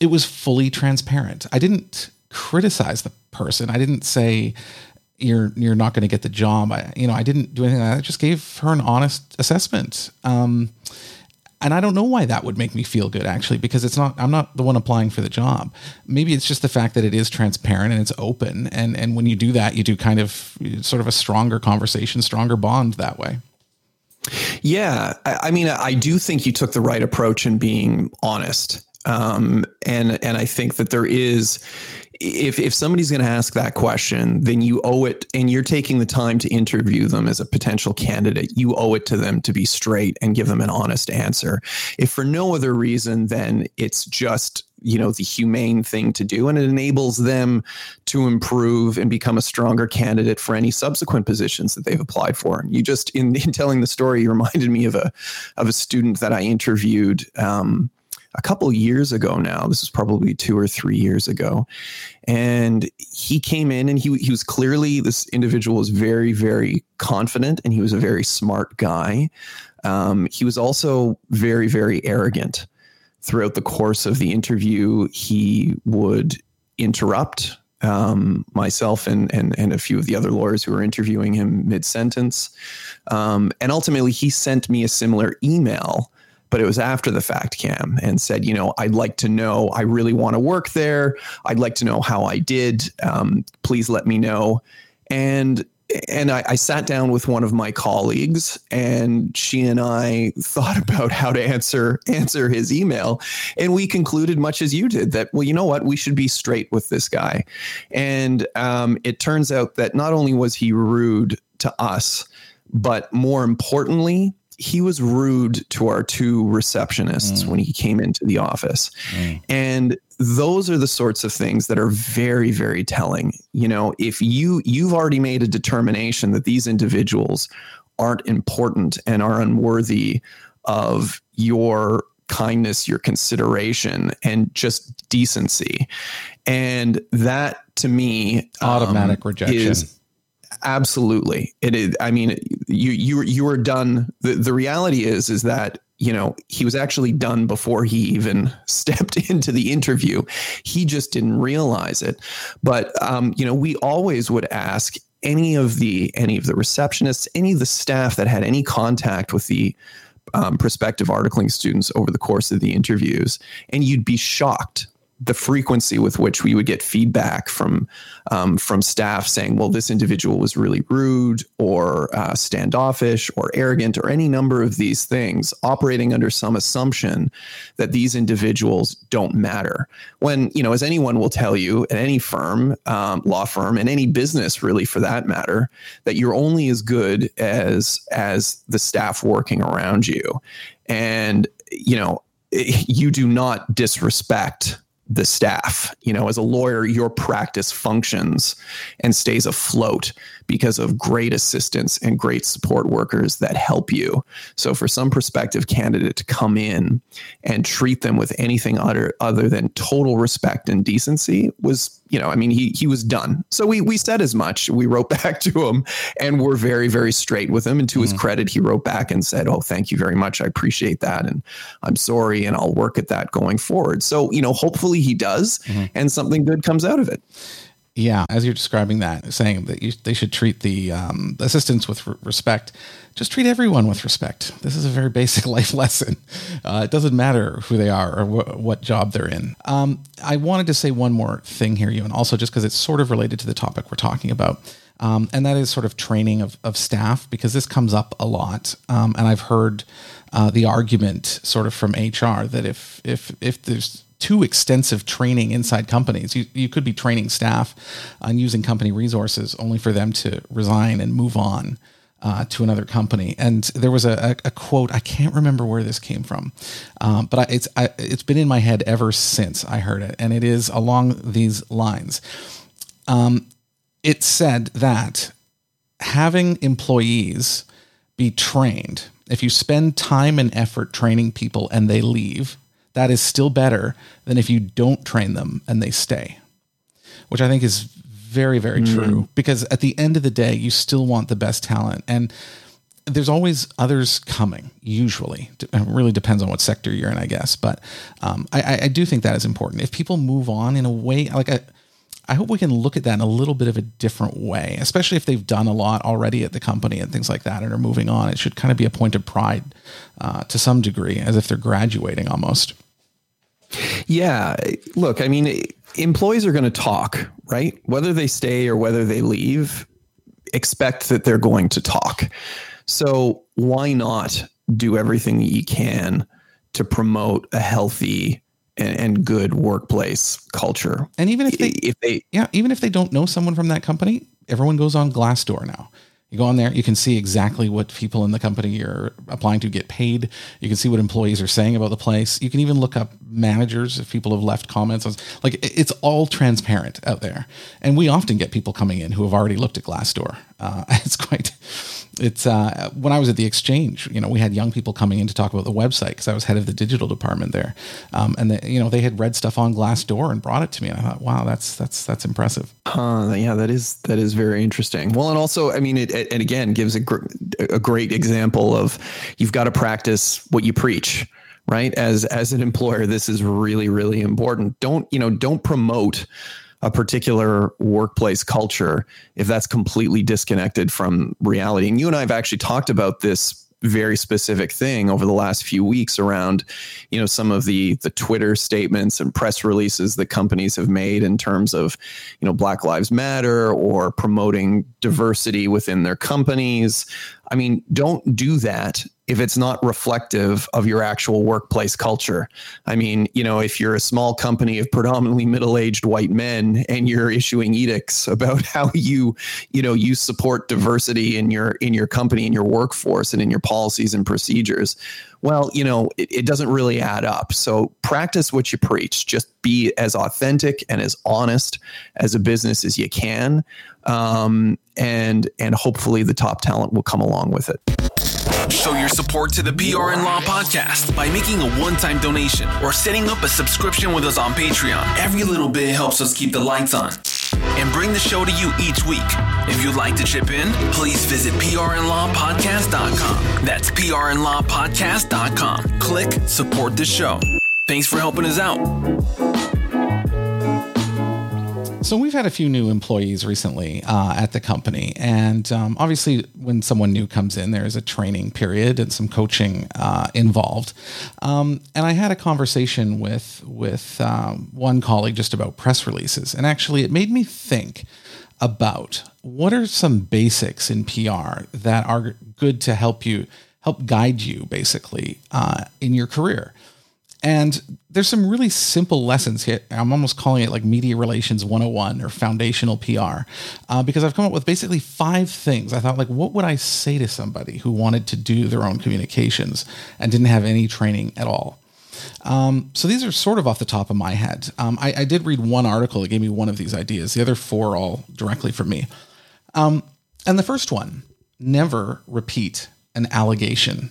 it was fully transparent. I didn't criticize the person. I didn't say you're you're not going to get the job. I, you know, I didn't do anything like that. I just gave her an honest assessment. Um, and I don't know why that would make me feel good actually, because it's not. I'm not the one applying for the job. Maybe it's just the fact that it is transparent and it's open. And and when you do that, you do kind of sort of a stronger conversation, stronger bond that way. Yeah, I, I mean, I do think you took the right approach in being honest um, and and I think that there is if if somebody's going to ask that question, then you owe it, and you're taking the time to interview them as a potential candidate. You owe it to them to be straight and give them an honest answer. If for no other reason, then it's just you know the humane thing to do, and it enables them to improve and become a stronger candidate for any subsequent positions that they've applied for. You just in, in telling the story, you reminded me of a of a student that I interviewed. Um, a couple years ago now. This was probably two or three years ago. And he came in and he, he was clearly, this individual was very, very confident and he was a very smart guy. Um, he was also very, very arrogant. Throughout the course of the interview, he would interrupt um, myself and, and and a few of the other lawyers who were interviewing him mid sentence, um, and ultimately he sent me a similar email but it was after the fact cam and said you know i'd like to know i really want to work there. I'd like to know how i did. Um, please let me know. And and I, I, sat down with one of my colleagues and she and I thought about how to answer answer his email. And we concluded much as you did that well you know what? We should be straight with this guy. And um, it turns out that not only was he rude to us but more importantly he was rude to our two receptionists mm. when he came into the office. Mm. And those are the sorts of things that are very very telling. You know, if you you've already made a determination that these individuals aren't important and are unworthy of your kindness, your consideration, and just decency. And that to me, automatic um, rejection. Is, absolutely. It is i mean you you you were done. The, the reality is is that you know he was actually done before he even stepped into the interview. He just didn't realize it. But um, you know we always would ask any of the any of the receptionists any of the staff that had any contact with the um, prospective articling students over the course of the interviews, and you'd be shocked the frequency with which we would get feedback from um, from staff saying, "Well, this individual was really rude, or uh, standoffish, or arrogant, or any number of these things," operating under some assumption that these individuals don't matter. When you know, as anyone will tell you, at any firm, um, law firm, and any business, really for that matter, that you're only as good as as the staff working around you, and you know, you do not disrespect the staff. You know, as a lawyer, your practice functions and stays afloat because of great assistance and great support workers that help you. So, for some prospective candidate to come in and treat them with anything other other than total respect and decency was, you know, I mean, he he was done. So we we said as much. We wrote back to him, and we're very very straight with him. And to mm his credit, he wrote back and said, "Oh, thank you very much. I appreciate that, and I'm sorry, and I'll work at that going forward." So, you know, hopefully he does, mm-hmm. and something good comes out of it. Yeah, as you're describing that, saying that you, they should treat the um, assistants with respect, just treat everyone with respect. This is a very basic life lesson. Uh, it doesn't matter who they are or wh- what job they're in. Um, I wanted to say one more thing here, you, and also just because it's sort of related to the topic we're talking about. Um, and that is sort of training of, of staff because this comes up a lot. Um, and I've heard uh, the argument sort of from HR that if if if there's too extensive training inside companies. You, you could be training staff on using company resources only for them to resign and move on uh, to another company. And there was a, a, a, quote I can't remember where this came from, um, but I, it's I, it's been in my head ever since I heard it, and it is along these lines. Um, it said that having employees be trained, if you spend time and effort training people and they leave, that is still better than if you don't train them and they stay, which I think is very, very mm. true. Because at the end of the day, you still want the best talent. And there's always others coming, usually. It really depends on what sector you're in, I guess. But um, I, I, do think that is important. If people move on in a way, like I, I hope we can look at that in a little bit of a different way, especially if they've done a lot already at the company and things like that and are moving on. It should kind of be a point of pride uh, to some degree, as if they're graduating almost. Yeah. Look, I mean, employees are going to talk, right? Whether they stay or whether they leave, expect that they're going to talk. So why not do everything you can to promote a healthy and, and, good workplace culture? And even if they, if they, yeah, even if they don't know someone from that company, everyone goes on Glassdoor now. You go on there, you can see exactly what people in the company you're applying to get paid. You can see what employees are saying about the place. You can even look up managers if people have left comments. Like it's all transparent out there. And we often get people coming in who have already looked at Glassdoor. Uh, it's quite it's uh, when I was at the exchange, you know, we had young people coming in to talk about the website because I was head of the digital department there, um, and the, you know they had read stuff on Glassdoor and brought it to me, and I thought, wow, that's that's that's impressive. Huh, yeah, that is that is very interesting. Well, and also, I mean, it, it and again gives a gr- a great example of you've got to practice what you preach right as as an employer this is really really important don't you know don't promote a particular workplace culture if that's completely disconnected from reality. And you and I have actually talked about this very specific thing over the last few weeks around you know some of the the twitter statements and press releases that companies have made in terms of you know black lives matter or promoting diversity within their companies i mean don't do that if it's not reflective of your actual workplace culture. I mean, you know, if you're a small company of predominantly middle-aged white men and you're issuing edicts about how you, you know, you support diversity in your in your company in your workforce and in your policies and procedures, well, you know, it, it doesn't really add up. So practice what you preach. Just be as authentic and as honest as a business as you can. Um, and and hopefully the top talent will come along with it. Show your support to the PR and Law podcast by making a one-time donation or setting up a subscription with us on Patreon. Every little bit helps us keep the lights on and bring the show to you each week. If you'd like to chip in, please visit prnlawpodcast.com. That's prnlawpodcast.com. Click support the show. Thanks for helping us out. So we've had a few new employees recently uh, at the company, and um, obviously, when someone new comes in, there is a training period and some coaching uh, involved. Um, and I had a conversation with with um, one colleague just about press releases, and actually, it made me think about what are some basics in PR that are good to help you help guide you basically uh, in your career. And there's some really simple lessons here. I'm almost calling it like media relations 101 or foundational PR, uh, because I've come up with basically five things. I thought, like, what would I say to somebody who wanted to do their own communications and didn't have any training at all? Um, so these are sort of off the top of my head. Um, I, I, did read one article that gave me one of these ideas. The other four all directly from me. Um, and the first one never repeat an allegation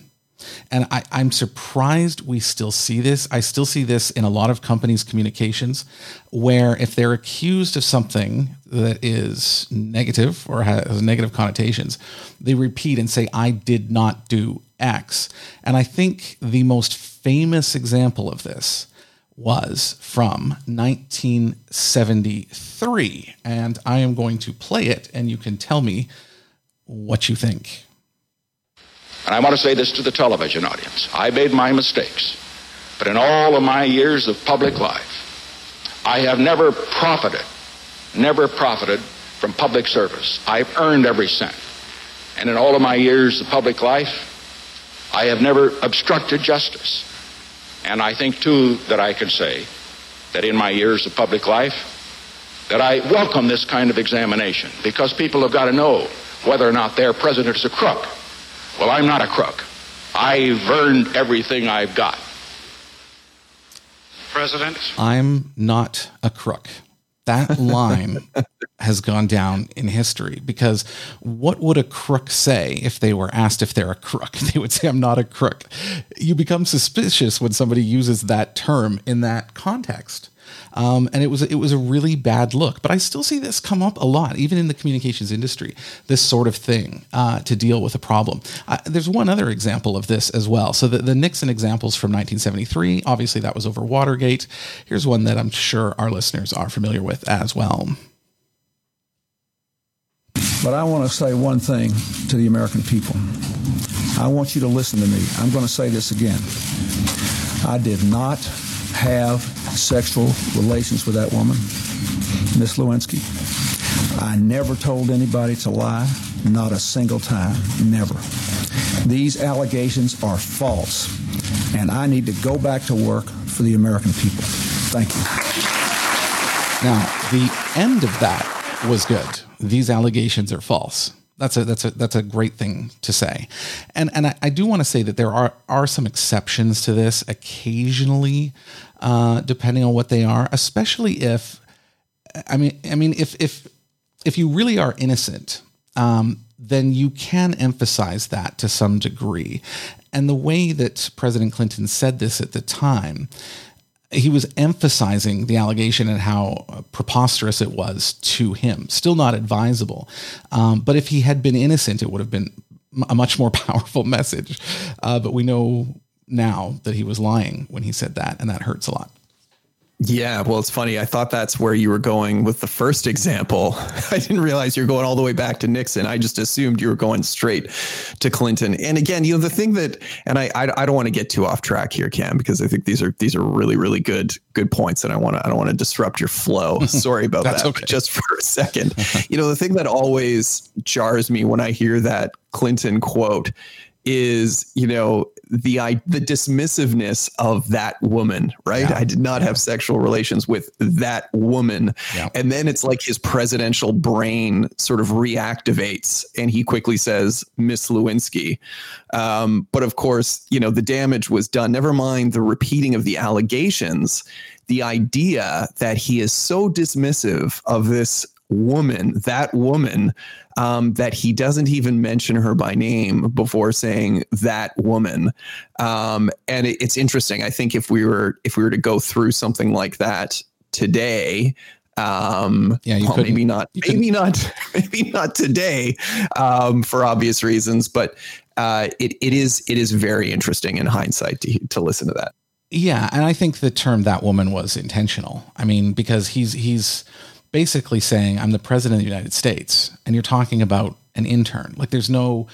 and I, am surprised we still see this. I still see this in a lot of companies' communications, where if they're accused of something that is negative or has negative connotations, they repeat and say, I did not do X. And I think the most famous example of this was from 1973. And I am going to play it, and you can tell me what you think. And I want to say this to the television audience. I made my mistakes. But in all of my years of public life, I have never profited, never profited from public service. I've earned every cent. And in all of my years of public life, I have never obstructed justice. And I think, too, that I can say that in my years of public life, that I welcome this kind of examination because people have got to know whether or not their president is a crook. Well, I'm not a crook. I've earned everything I've got. President? I'm not a crook. That line has gone down in history because what would a crook say if they were asked if they're a crook? They would say, I'm not a crook. You become suspicious when somebody uses that term in that context. Um, and it was it was a really bad look. But I still see this come up a lot, even in the communications industry. This sort of thing uh, to deal with a problem. Uh, there's one other example of this as well. So the, the Nixon examples from 1973. Obviously, that was over Watergate. Here's one that I'm sure our listeners are familiar with as well. But I want to say one thing to the American people. I want you to listen to me. I'm going to say this again. I did not have sexual relations with that woman, Miss Lewinsky. I never told anybody to lie, not a single time, never. These allegations are false, and I need to go back to work for the American people. Thank you. Now, the end of that was good. These allegations are false. That's a that's a that's a great thing to say, and and I, I do want to say that there are are some exceptions to this occasionally, uh, depending on what they are. Especially if, I mean, I mean, if if if you really are innocent, um, then you can emphasize that to some degree, and the way that President Clinton said this at the time he was emphasizing the allegation and how preposterous it was to him. Still not advisable. Um, but if he had been innocent, it would have been a much more powerful message. Uh, but we know now that he was lying when he said that, and that hurts a lot. Yeah, well, it's funny. I thought that's where you were going with the first example. I didn't realize you're going all the way back to Nixon. I just assumed you were going straight to Clinton. And again, you know, the thing that, and I, I, I don't want to get too off track here, Cam, because I think these are these are really, really good, good points, and I want to, I don't want to disrupt your flow. Sorry about that. Okay. Just for a second, you know, the thing that always jars me when I hear that Clinton quote is you know the I, the dismissiveness of that woman right? Yeah. i did not have sexual relations with that woman. Yeah. and then it's like his presidential brain sort of reactivates and he quickly says miss lewinsky. Um, but of course you know the damage was done. Never mind the repeating of the allegations. The idea that he is so dismissive of this woman, that woman, um, that he doesn't even mention her by name before saying that woman. Um, and it, it's interesting. I think if we were if we were to go through something like that today, um, Yeah, well, maybe not, maybe not, maybe not today, um, for obvious reasons, but. Uh, it, it is it is very interesting in hindsight to to listen to that. Yeah, and I think the term "that woman" was intentional. I mean, because he's he's basically saying, "I'm the president of the United States," and you're talking about an intern. Like, there's no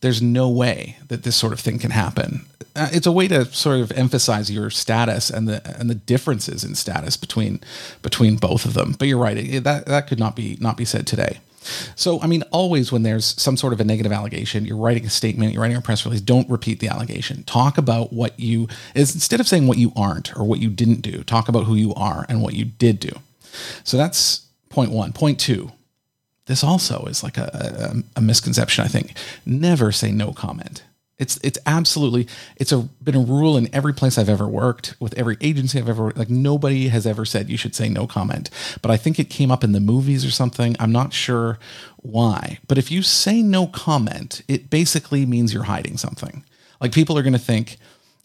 there's no way that this sort of thing can happen. Uh, it's a way to sort of emphasize your status and the and the differences in status between between both of them. But you're right; it, that that could not be not be said today. So, I mean, always when there's some sort of a negative allegation, you're writing a statement, you're writing a press release, don't repeat the allegation. Talk about what you is instead of saying what you aren't or what you didn't do, talk about who you are and what you did do. So that's point one. Point two, this also is like a, a, a misconception, I think. Never say no comment. It's it's absolutely it's a been a rule in every place I've ever worked with every agency I've ever. Like nobody has ever said you should say no comment. But I think it came up in the movies or something. I'm not sure why. But if you say no comment, it basically means you're hiding something. Like people are going to think,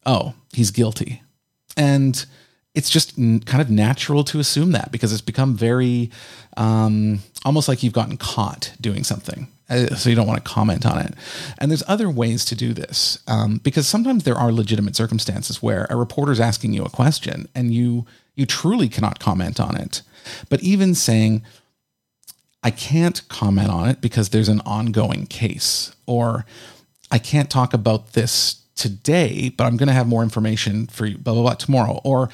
"Oh, he's guilty," and it's just n- kind of natural to assume that because it's become very um, almost like you've gotten caught doing something uh, so you don't want to comment on it and there's other ways to do this um, because sometimes there are legitimate circumstances where a reporter's asking you a question and you you truly cannot comment on it but even saying I can't comment on it because there's an ongoing case, or I can't talk about this today, but I'm going to have more information for you, blah, blah, blah, tomorrow. Or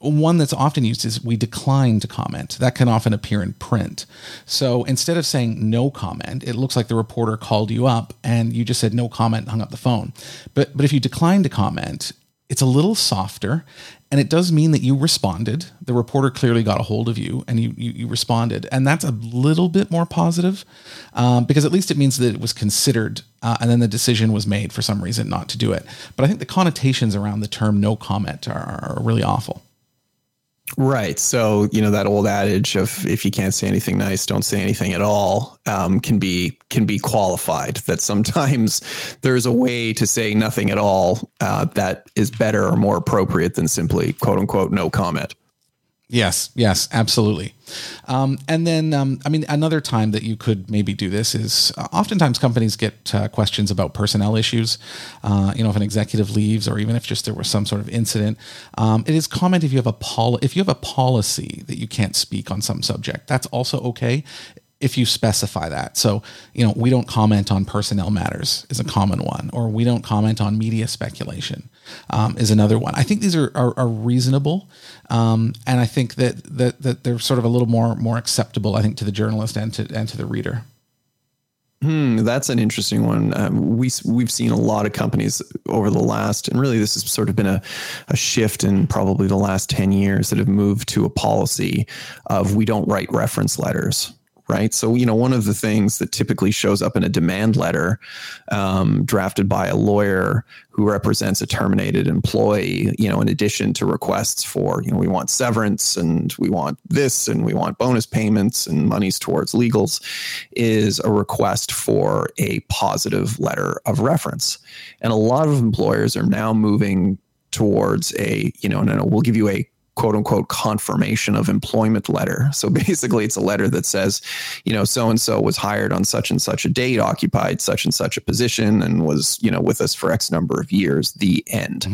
one that's often used is we decline to comment. That can often appear in print. So instead of saying no comment, it looks like the reporter called you up and you just said no comment and hung up the phone. But but if you decline to comment, it's a little softer and it does mean that you responded the reporter clearly got a hold of you and you you, you responded and that's a little bit more positive um, because at least it means that it was considered uh, and then the decision was made for some reason not to do it but i think the connotations around the term no comment are, are really awful Right. So, you know, that old adage of if you can't say anything nice, don't say anything at all, um, can be can be qualified. That sometimes there's a way to say nothing at all uh, that is better or more appropriate than simply quote unquote no comment. Yes, yes, absolutely. Um, and then, um, I mean, another time that you could maybe do this is uh, oftentimes companies get uh, questions about personnel issues. Uh, you know, if an executive leaves, or even if just there was some sort of incident, um, it is common if you have a if you have a policy that you can't speak on some subject. That's also okay if you specify that. So, you know, we don't comment on personnel matters is a common one, or we don't comment on media speculation um, is another one. I think these are are, are reasonable, um, and I think that, that that they're sort of a little more more acceptable. I think to the journalist and to and to the reader. Hmm, that's an interesting one. Um, we we've seen a lot of companies over the last, and really this has sort of been a, a shift in probably the last ten years that have moved to a policy of we don't write reference letters. Right. So, you know, one of the things that typically shows up in a demand letter um, drafted by a lawyer who represents a terminated employee, you know, in addition to requests for, you know, we want severance and we want this and we want bonus payments and monies towards legals, is a request for a positive letter of reference. And a lot of employers are now moving towards a, you know, no, no, we'll give you a quote unquote confirmation of employment letter. So basically, it's a letter that says, you know, so and so was hired on such and such a date, occupied such and such a position, and was, you know, with us for X number of years. The end,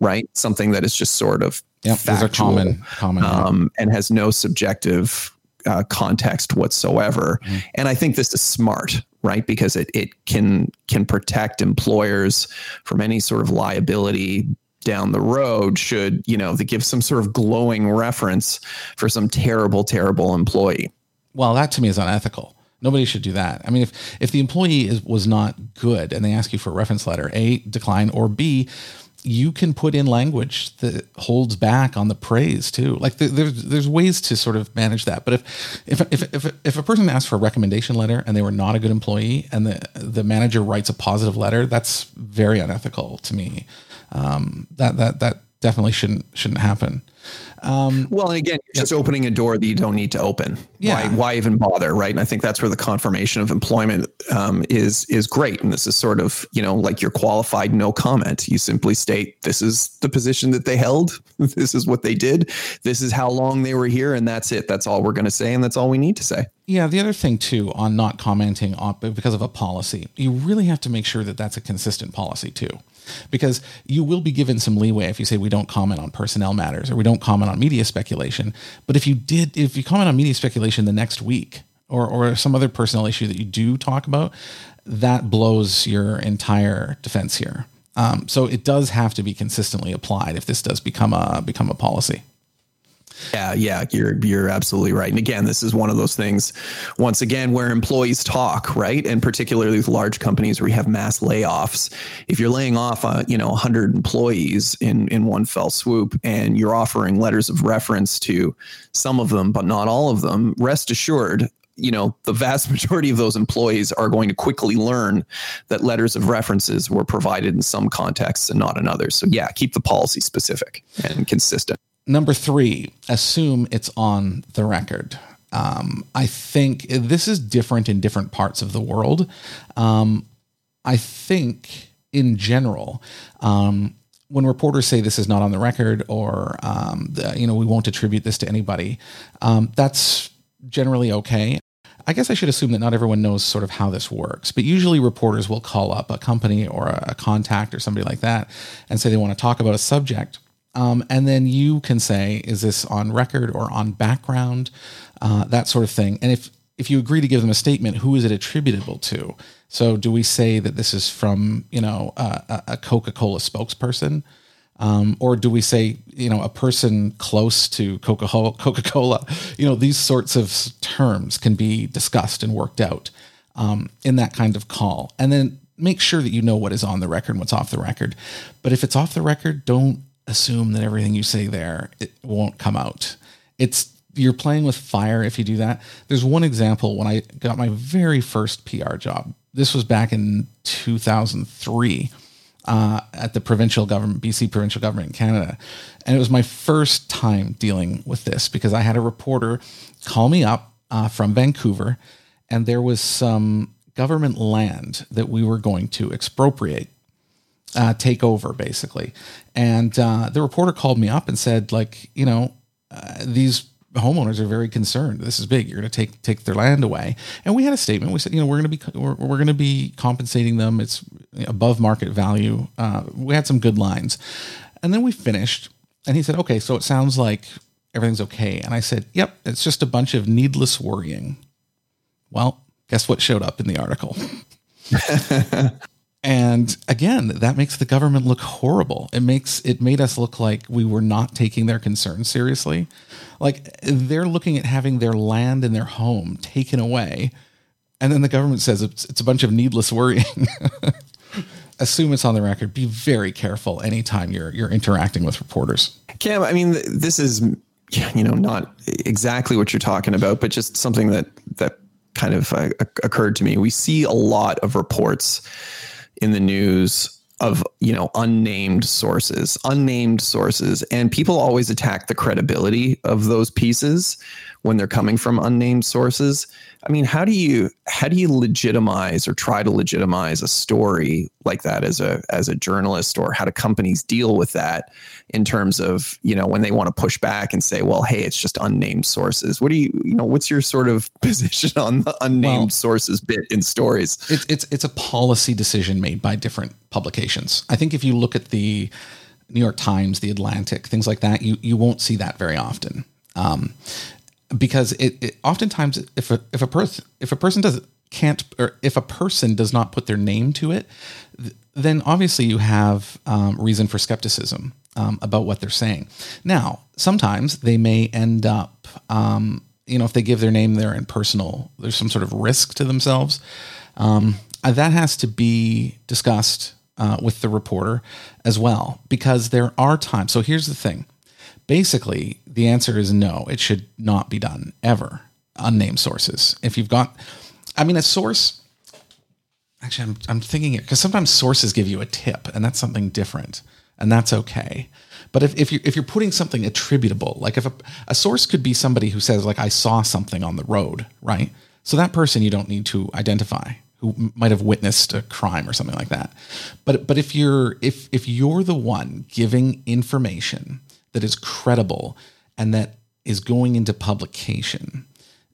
right? Something that is just sort of Yep, these are factual, common common. um, and has no subjective uh, context whatsoever. And I think this is smart, right? Because it it can can protect employers from any sort of liability down the road should you know they give some sort of glowing reference for some terrible terrible employee well, that to me is unethical Nobody should do that. I mean, if if the employee is was not good and they ask you for a reference letter, a decline or b you can put in language that holds back on the praise too. Like there's there's ways to sort of manage that. But if if if if, if a person asks for a recommendation letter and they were not a good employee, and the the manager writes a positive letter, that's very unethical to me. Um, that that that definitely shouldn't shouldn't happen. Um, well, and again, just opening a door that you don't need to open. Yeah. Why, why even bother, right? And I think that's where the confirmation of employment um, is is great. And this is sort of you know like you're qualified, no comment. You simply state this is the position that they held. This is what they did. This is how long they were here, and that's it. That's all we're going to say, and that's all we need to say. Yeah. The other thing too on not commenting on because of a policy, you really have to make sure that that's a consistent policy too because you will be given some leeway if you say we don't comment on personnel matters or we don't comment on media speculation. But if you did, if you comment on media speculation the next week or, or some other personnel issue that you do talk about, that blows your entire defense here. Um, so it does have to be consistently applied if this does become a become a policy. Yeah, yeah, you're you're absolutely right. And again, this is one of those things once again where employees talk, right? And particularly with large companies where you have mass layoffs. If you're laying off uh, you know, 100 employees in in one fell swoop and you're offering letters of reference to some of them but not all of them, rest assured you know the vast majority of those employees are going to quickly learn that letters of references were provided in some contexts and not in others so yeah keep the policy specific and consistent Number three, assume it's on the record. Um, I think this is different in different parts of the world. Um, I think in general, um, when reporters say this is not on the record or um, the, you know we won't attribute this to anybody, um, that's generally okay. I guess I should assume that not everyone knows sort of how this works, but usually reporters will call up a company or a contact or somebody like that and say they want to talk about a subject um, and then you can say, is this on record or on background? Uh, that sort of thing. And if if you agree to give them a statement, who is it attributable to? So do we say that this is from you know a, a Coca Cola spokesperson? Um, or do we say you know a person close to Coca Cola? You know these sorts of terms can be discussed and worked out um, in that kind of call, and then make sure that you know what is on the record and what's off the record. But if it's off the record, don't assume that everything you say there it won't come out. It's you're playing with fire if you do that. There's one example when I got my very first PR job. This was back in 2003 uh, at the provincial government, BC provincial government in Canada. And it was my first time dealing with this because I had a reporter call me up uh, from Vancouver, and there was some government land that we were going to expropriate uh, take over basically. And uh, the reporter called me up and said, like, you know, uh, these homeowners are very concerned. This is big. You're going to take take their land away. And we had a statement. We said, you know, we're going to be we're, we're going to be compensating them. It's above market value. Uh, we had some good lines, and then we finished. And he said, okay, so it sounds like everything's okay. And I said, yep, it's just a bunch of needless worrying. Well, guess what showed up in the article? And again, that makes the government look horrible. It makes it made us look like we were not taking their concerns seriously. Like they're looking at having their land and their home taken away. And then the government says it's, it's a bunch of needless worrying. Assume it's on the record. Be very careful anytime you're you're interacting with reporters. Cam, I mean, this is you know not exactly what you're talking about, but just something that that kind of uh, occurred to me. We see a lot of reports in the news of you know unnamed sources unnamed sources. And people always attack the credibility of those pieces when they're coming from unnamed sources. I mean how do you how do you legitimize or try to legitimize a story like that as a as a journalist or how do companies deal with that in terms of you know when they want to push back and say well hey it's just unnamed sources. What do you you know what's your sort of position on the unnamed well, sources bit in stories? It's it's it's a policy decision made by different publications. I think if you look at the new york times the atlantic things like that you you won't see that very often. Um, because it, it oftentimes if a if a person if a person does can't or if a person does not put their name to it then obviously you have um, reason for skepticism um, about what they're saying now sometimes they may end up um, you know, if they give their name there in personal, there's some sort of risk to themselves. Um, uh, that has to be discussed uh, with the reporter as well, because there are times. So here's the thing basically, the answer is no, it should not be done ever. Unnamed sources. If you've got, I mean, a source, actually, I'm, I'm thinking it because sometimes sources give you a tip, and that's something different, and that's okay. But if, if, you're, if you're putting something attributable, like if a, a source could be somebody who says, like, I saw something on the road, right? So that person you don't need to identify who might have witnessed a crime or something like that. But but if you're if if you're the one giving information that is credible and that is going into publication,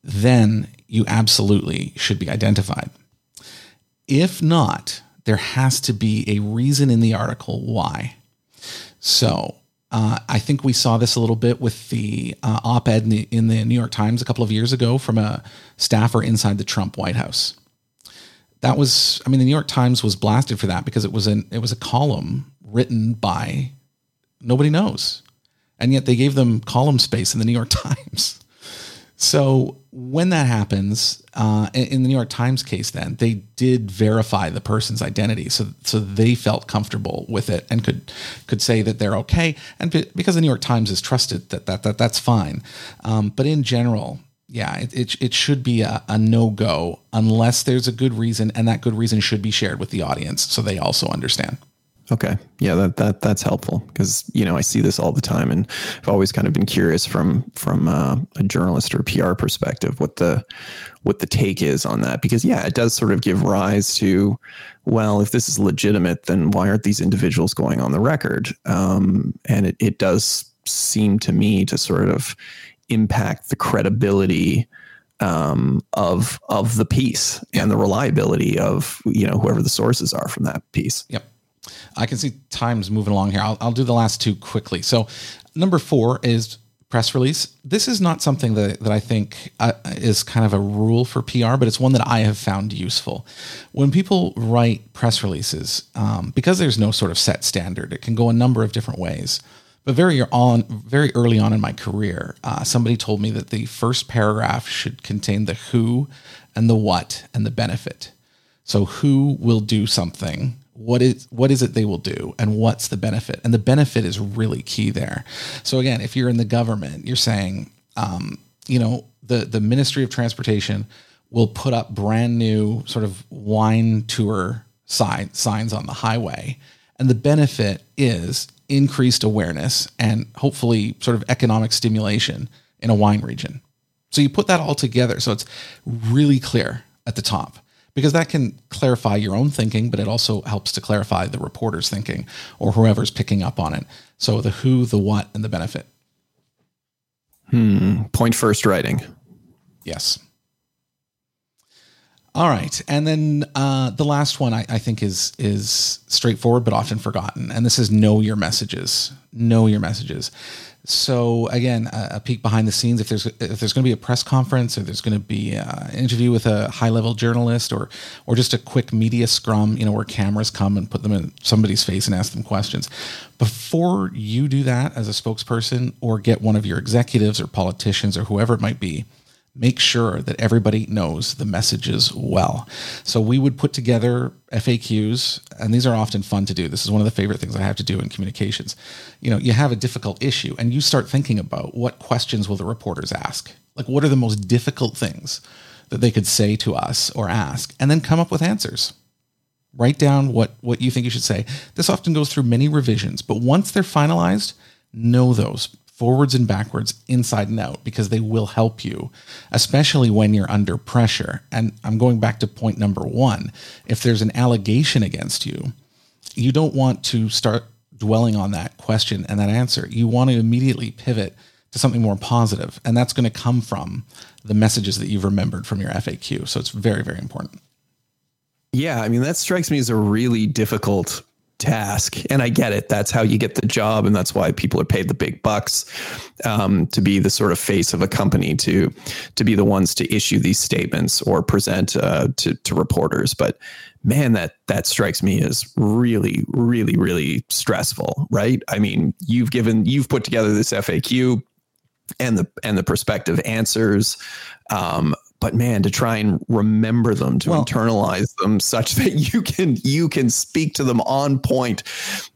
then you absolutely should be identified. If not, there has to be a reason in the article why. So uh, I think we saw this a little bit with the uh, op-ed in the, in the New York Times a couple of years ago from a staffer inside the Trump White House. That was, I mean, the New York Times was blasted for that because it was an it was a column written by nobody knows, and yet they gave them column space in the New York Times. So when that happens, uh, in the New York Times case, then they did verify the person's identity, so so they felt comfortable with it and could could say that they're okay, and because the New York Times is trusted, that that, that that's fine. Um, but in general, yeah, it, it, it should be a, a no go unless there's a good reason, and that good reason should be shared with the audience so they also understand. Okay. Yeah, that that that's helpful because you know I see this all the time, and I've always kind of been curious from from uh, a journalist or PR perspective what the what the take is on that because yeah, it does sort of give rise to well, if this is legitimate, then why aren't these individuals going on the record? Um, and it it does seem to me to sort of impact the credibility um, of of the piece and the reliability of you know whoever the sources are from that piece. Yep. I can see times moving along here. I'll, I'll do the last two quickly. So, number four is press release. This is not something that, that I think uh, is kind of a rule for PR, but it's one that I have found useful. When people write press releases, um, because there's no sort of set standard, it can go a number of different ways. But very on, very early on in my career, uh, somebody told me that the first paragraph should contain the who and the what and the benefit. So, who will do something? What is what is it they will do and what's the benefit? And the benefit is really key there. So again if you're in the government you're saying um, you know the the ministry of transportation will put up brand new sort of wine tour sign, signs on the highway. And the benefit is increased awareness and hopefully sort of economic stimulation in a wine region. So you put that all together so it's really clear at the top because that can clarify your own thinking, but it also helps to clarify the reporter's thinking or whoever's picking up on it. So the who, the what, and the benefit. Hmm. Point first writing. Yes. All right, and then uh, the last one I, I, think is is straightforward but often forgotten, and this is know your messages. Know your messages. So again, a, a, peek behind the scenes. If there's if there's going to be a press conference, or there's going to be an interview with a high level journalist, or or just a quick media scrum, you know, where cameras come and put them in somebody's face and ask them questions. Before you do that as a spokesperson, or get one of your executives or politicians or whoever it might be, make sure that everybody knows the messages well. So we would put together FAQs, and these are often fun to do. This is one of the favorite things I have to do in communications. You know, you have a difficult issue, and you start thinking about what questions will the reporters ask? Like, what are the most difficult things that they could say to us or ask, and then come up with answers. Write down what, what you think you should say. This often goes through many revisions, but once they're finalized, know those forwards and backwards, inside and out, because they will help you, especially when you're under pressure. And I'm going back to point number one. If there's an allegation against you, you don't want to start dwelling on that question and that answer. You want to immediately pivot to something more positive, and that's going to come from the messages that you've remembered from your FAQ. So it's very, very important. Yeah, I mean, that strikes me as a really difficult task. And I get it. That's how you get the job. And that's why people are paid the big bucks um, to be the sort of face of a company, to to be the ones to issue these statements or present uh, to, to reporters. But man, that that strikes me as really, really, really stressful, right? I mean, you've given you've put together this FAQ and the and the prospective answers. Um, but man, to try and remember them, to well, internalize them, such that you can you can speak to them on point,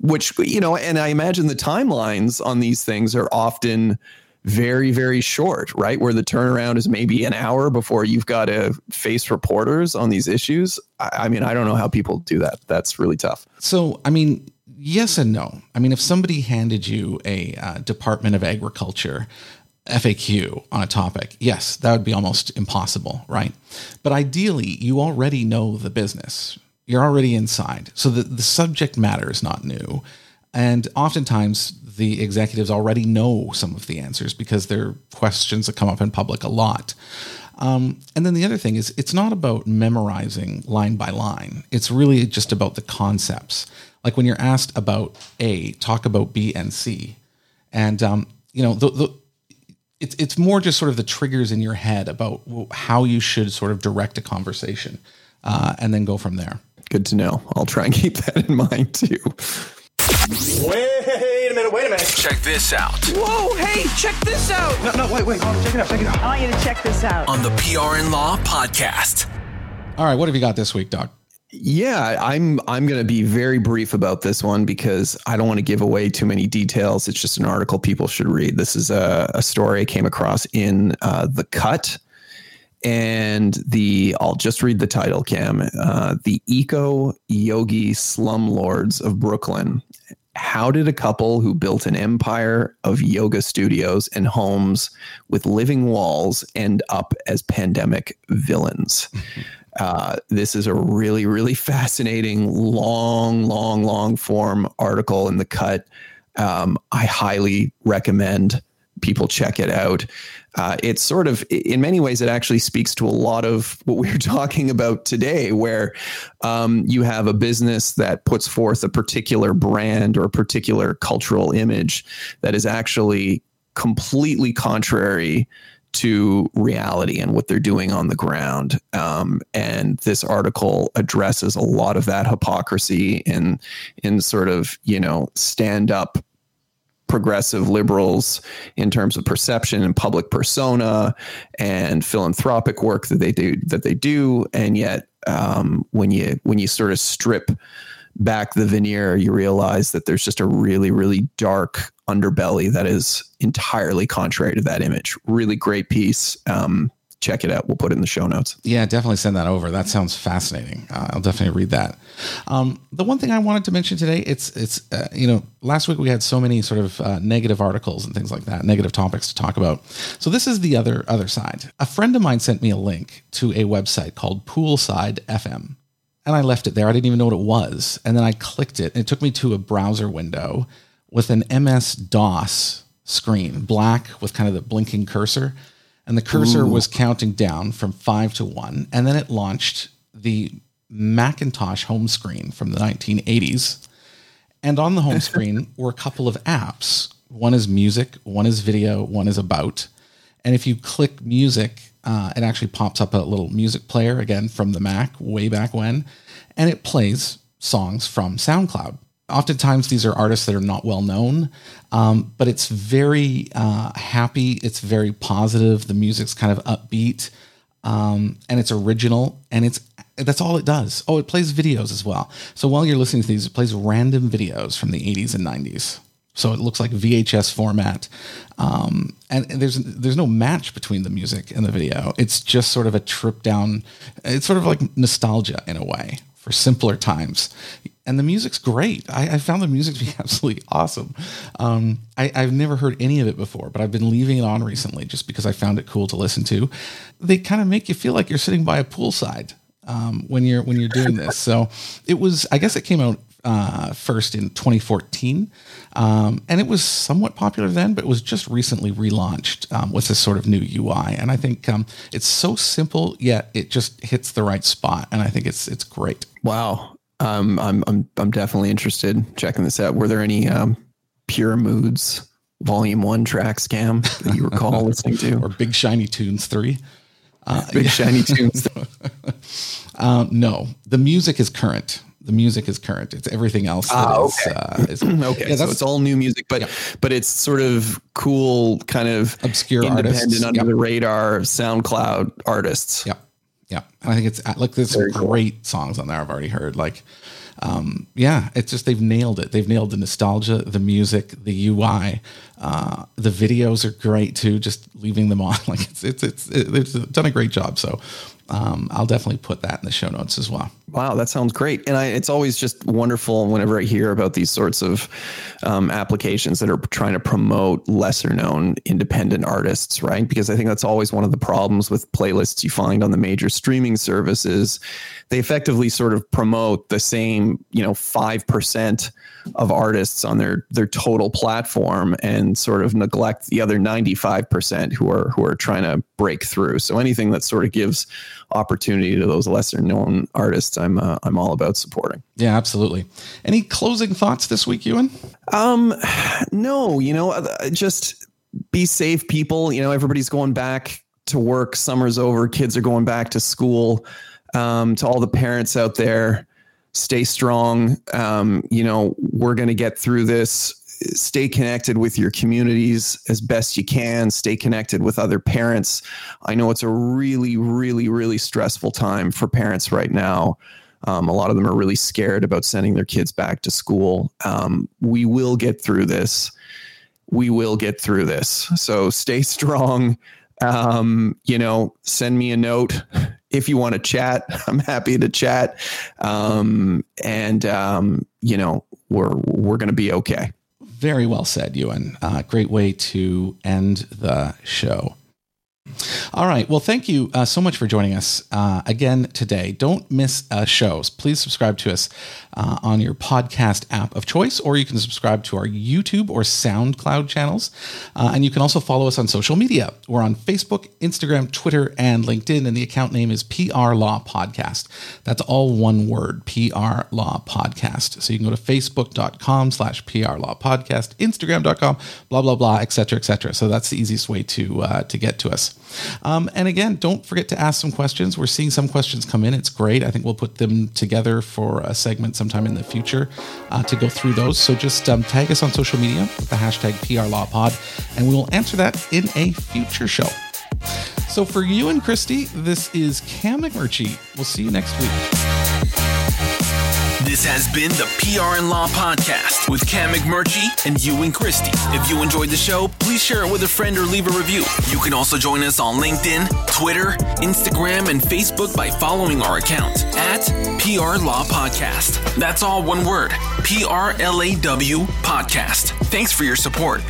which you know, and I imagine the timelines on these things are often very very short right? Where the turnaround is maybe an hour before you've got to face reporters on these issues. I, I mean i don't know how people do that. That's really tough. So i mean yes and no. I mean if somebody handed you a uh, department of agriculture FAQ on a topic, yes, that would be almost impossible, right? But ideally, you already know the business. You're already inside. So the, the subject matter is not new. And oftentimes, the executives already know some of the answers because they're questions that come up in public a lot. Um, and then the other thing is, it's not about memorizing line by line. It's really just about the concepts. Like when you're asked about A, talk about B and C. And, um, you know, the, the, it's, it's more just sort of the triggers in your head about how you should sort of direct a conversation uh, and then go from there. Good to know. I'll try and keep that in mind too. Wait a minute, wait a minute. Check this out. Whoa, hey, check this out. No, no, wait, wait. Oh, check it out, check it out. I want you to check this out. On the PR and Law podcast. All right, what have you got this week, Doc? Yeah, I'm I'm going to be very brief about this one because I don't want to give away too many details. It's just an article people should read. This is a, a story I came across in uh, the Cut, and the I'll just read the title, Cam. Uh, the Eco Yogi Slumlords of Brooklyn how did a couple who built an empire of yoga studios and homes with living walls end up as pandemic villains? Uh, this is a really, really fascinating, long, long, long form article in the cut. Um, I highly recommend people check it out uh, it's sort of in many ways it actually speaks to a lot of what we are talking about today where um, you have a business that puts forth a particular brand or a particular cultural image that is actually completely contrary to reality and what they're doing on the ground. Um, and this article addresses a lot of that hypocrisy in in sort of you know stand up progressive liberals in terms of perception and public persona and philanthropic work that they do that they do. And yet um, when you when you sort of strip back the veneer you realize that there's just a really really dark underbelly that is entirely contrary to that image. Really great piece. Um, check it out. We'll put it in the show notes. Yeah, definitely send that over. That sounds fascinating. Uh, I'll definitely read that. Um, the one thing I wanted to mention today, it's it's uh, you know last week we had so many sort of uh, negative articles and things like that, negative topics to talk about. So this is the other other side. A friend of mine sent me a link to a website called Poolside FM. And I left it there. I didn't even know what it was. And then I clicked it, and it took me to a browser window with an MS DOS screen, black with kind of the blinking cursor and the cursor Ooh. was counting down from five to one, and then it launched the Macintosh home screen from the 1980s. And on the home screen were a couple of apps. One is music, one is video, one is about. And if you click music, uh, it actually pops up a little music player again from the Mac way back when, and it plays songs from SoundCloud oftentimes these are artists that are not well known, um, but it's very uh, happy. It's very positive. The music's kind of upbeat, um, and it's original, and it's that's all it does. Oh, it plays videos as well. So while you're listening to these, it plays random videos from the 80s and 90s. So it looks like VHS format, um, and there's there's no match between the music and the video. It's just sort of a trip down. It's sort of like nostalgia in a way for simpler times and the music's great. I, I, found the music to be absolutely awesome. Um, I, have never heard any of it before, but I've been leaving it on recently just because I found it cool to listen to. They kind of make you feel like you're sitting by a poolside um, when you're when you're doing this. So it was. I guess it came out uh, first in 2014, um, and it was somewhat popular then, but it was just recently relaunched um, with this sort of new UI. And I think um, it's so simple, yet it just hits the right spot, and I think it's it's great. Wow, um, I'm I'm I'm definitely interested checking this out. Were there any um, Pure Moods Volume One track scam that you recall listening to, or Big Shiny Tunes Three? Uh, Big. Shiny Tunes. uh, no, the music is current. The music is current. It's everything else. Ah, is, okay. Uh, is, okay, yeah, so it's all new music, but Yeah. but it's sort of cool, kind of Obscure independent, artists. under Yep. the radar SoundCloud artists. Yeah, yeah. And I think it's like there's some great songs on there I've already heard. Like, um, yeah, it's just they've nailed it. They've nailed the nostalgia, the music, the UI. Uh, the videos are great too. Just leaving them on, like it's it's it's, it, they've done a great job. So. Um, I'll definitely put that in the show notes as well. Wow, that sounds great. And I, it's always just wonderful whenever I hear about these sorts of um, applications that are trying to promote lesser known independent artists, right? Because I think that's always one of the problems with playlists you find on the major streaming services. They effectively sort of promote the same, you know, 5% of artists on their their total platform and sort of neglect the other 95% who are who are trying to break through. So anything that sort of gives opportunity to those lesser known artists, I'm uh, I'm all about supporting. Yeah, absolutely. Any closing thoughts this week, Ewan? Um, no, you know, uh, just be safe, people. You know, everybody's going back to work. Summer's over. Kids are going back to school. Um, to all the parents out there, stay strong. Um, you know, we're going to get through this. Stay connected with your communities as best you can. Stay connected with other parents. I know it's a really, really, really stressful time for parents right now. Um, a lot of them are really scared about sending their kids back to school. Um, we will get through this. We will get through this. So stay strong. Um, you know, send me a note if you want to chat. I'm happy to chat. Um, and um, you know, we're we're gonna be okay. Very well said, Ewan. Uh, great way to end the show. All right. Well, thank you uh, so much for joining us uh, again today. Don't miss uh, shows. Please subscribe to us uh, on your podcast app of choice, or you can subscribe to our YouTube or SoundCloud channels. Uh, and you can also follow us on social media. We're on Facebook, Instagram, Twitter, and LinkedIn. And the account name is PR Law Podcast. That's all one word, PR Law Podcast. So you can go to facebook.com slash PR Law Podcast, Instagram.com, blah, blah, blah, et cetera, et cetera. So that's the easiest way to, uh, to get to us. Um, and again, don't forget to ask some questions. We're seeing some questions come in. It's great. I think we'll put them together for a segment sometime in the future uh, to go through those. So just um, tag us on social media with the hashtag PRLawPod, and we will answer that in a future show. So for Ewan Christy, this is Cam McMurchie. We'll see you next week. This has been the PR and Law Podcast with Cam McMurchie and Ewan Christy. If you enjoyed the show, please share it with a friend or leave a review. You can also join us on LinkedIn, Twitter, Instagram, and Facebook by following our account at PR Law Podcast. That's all one word P R L A W Podcast. Thanks for your support.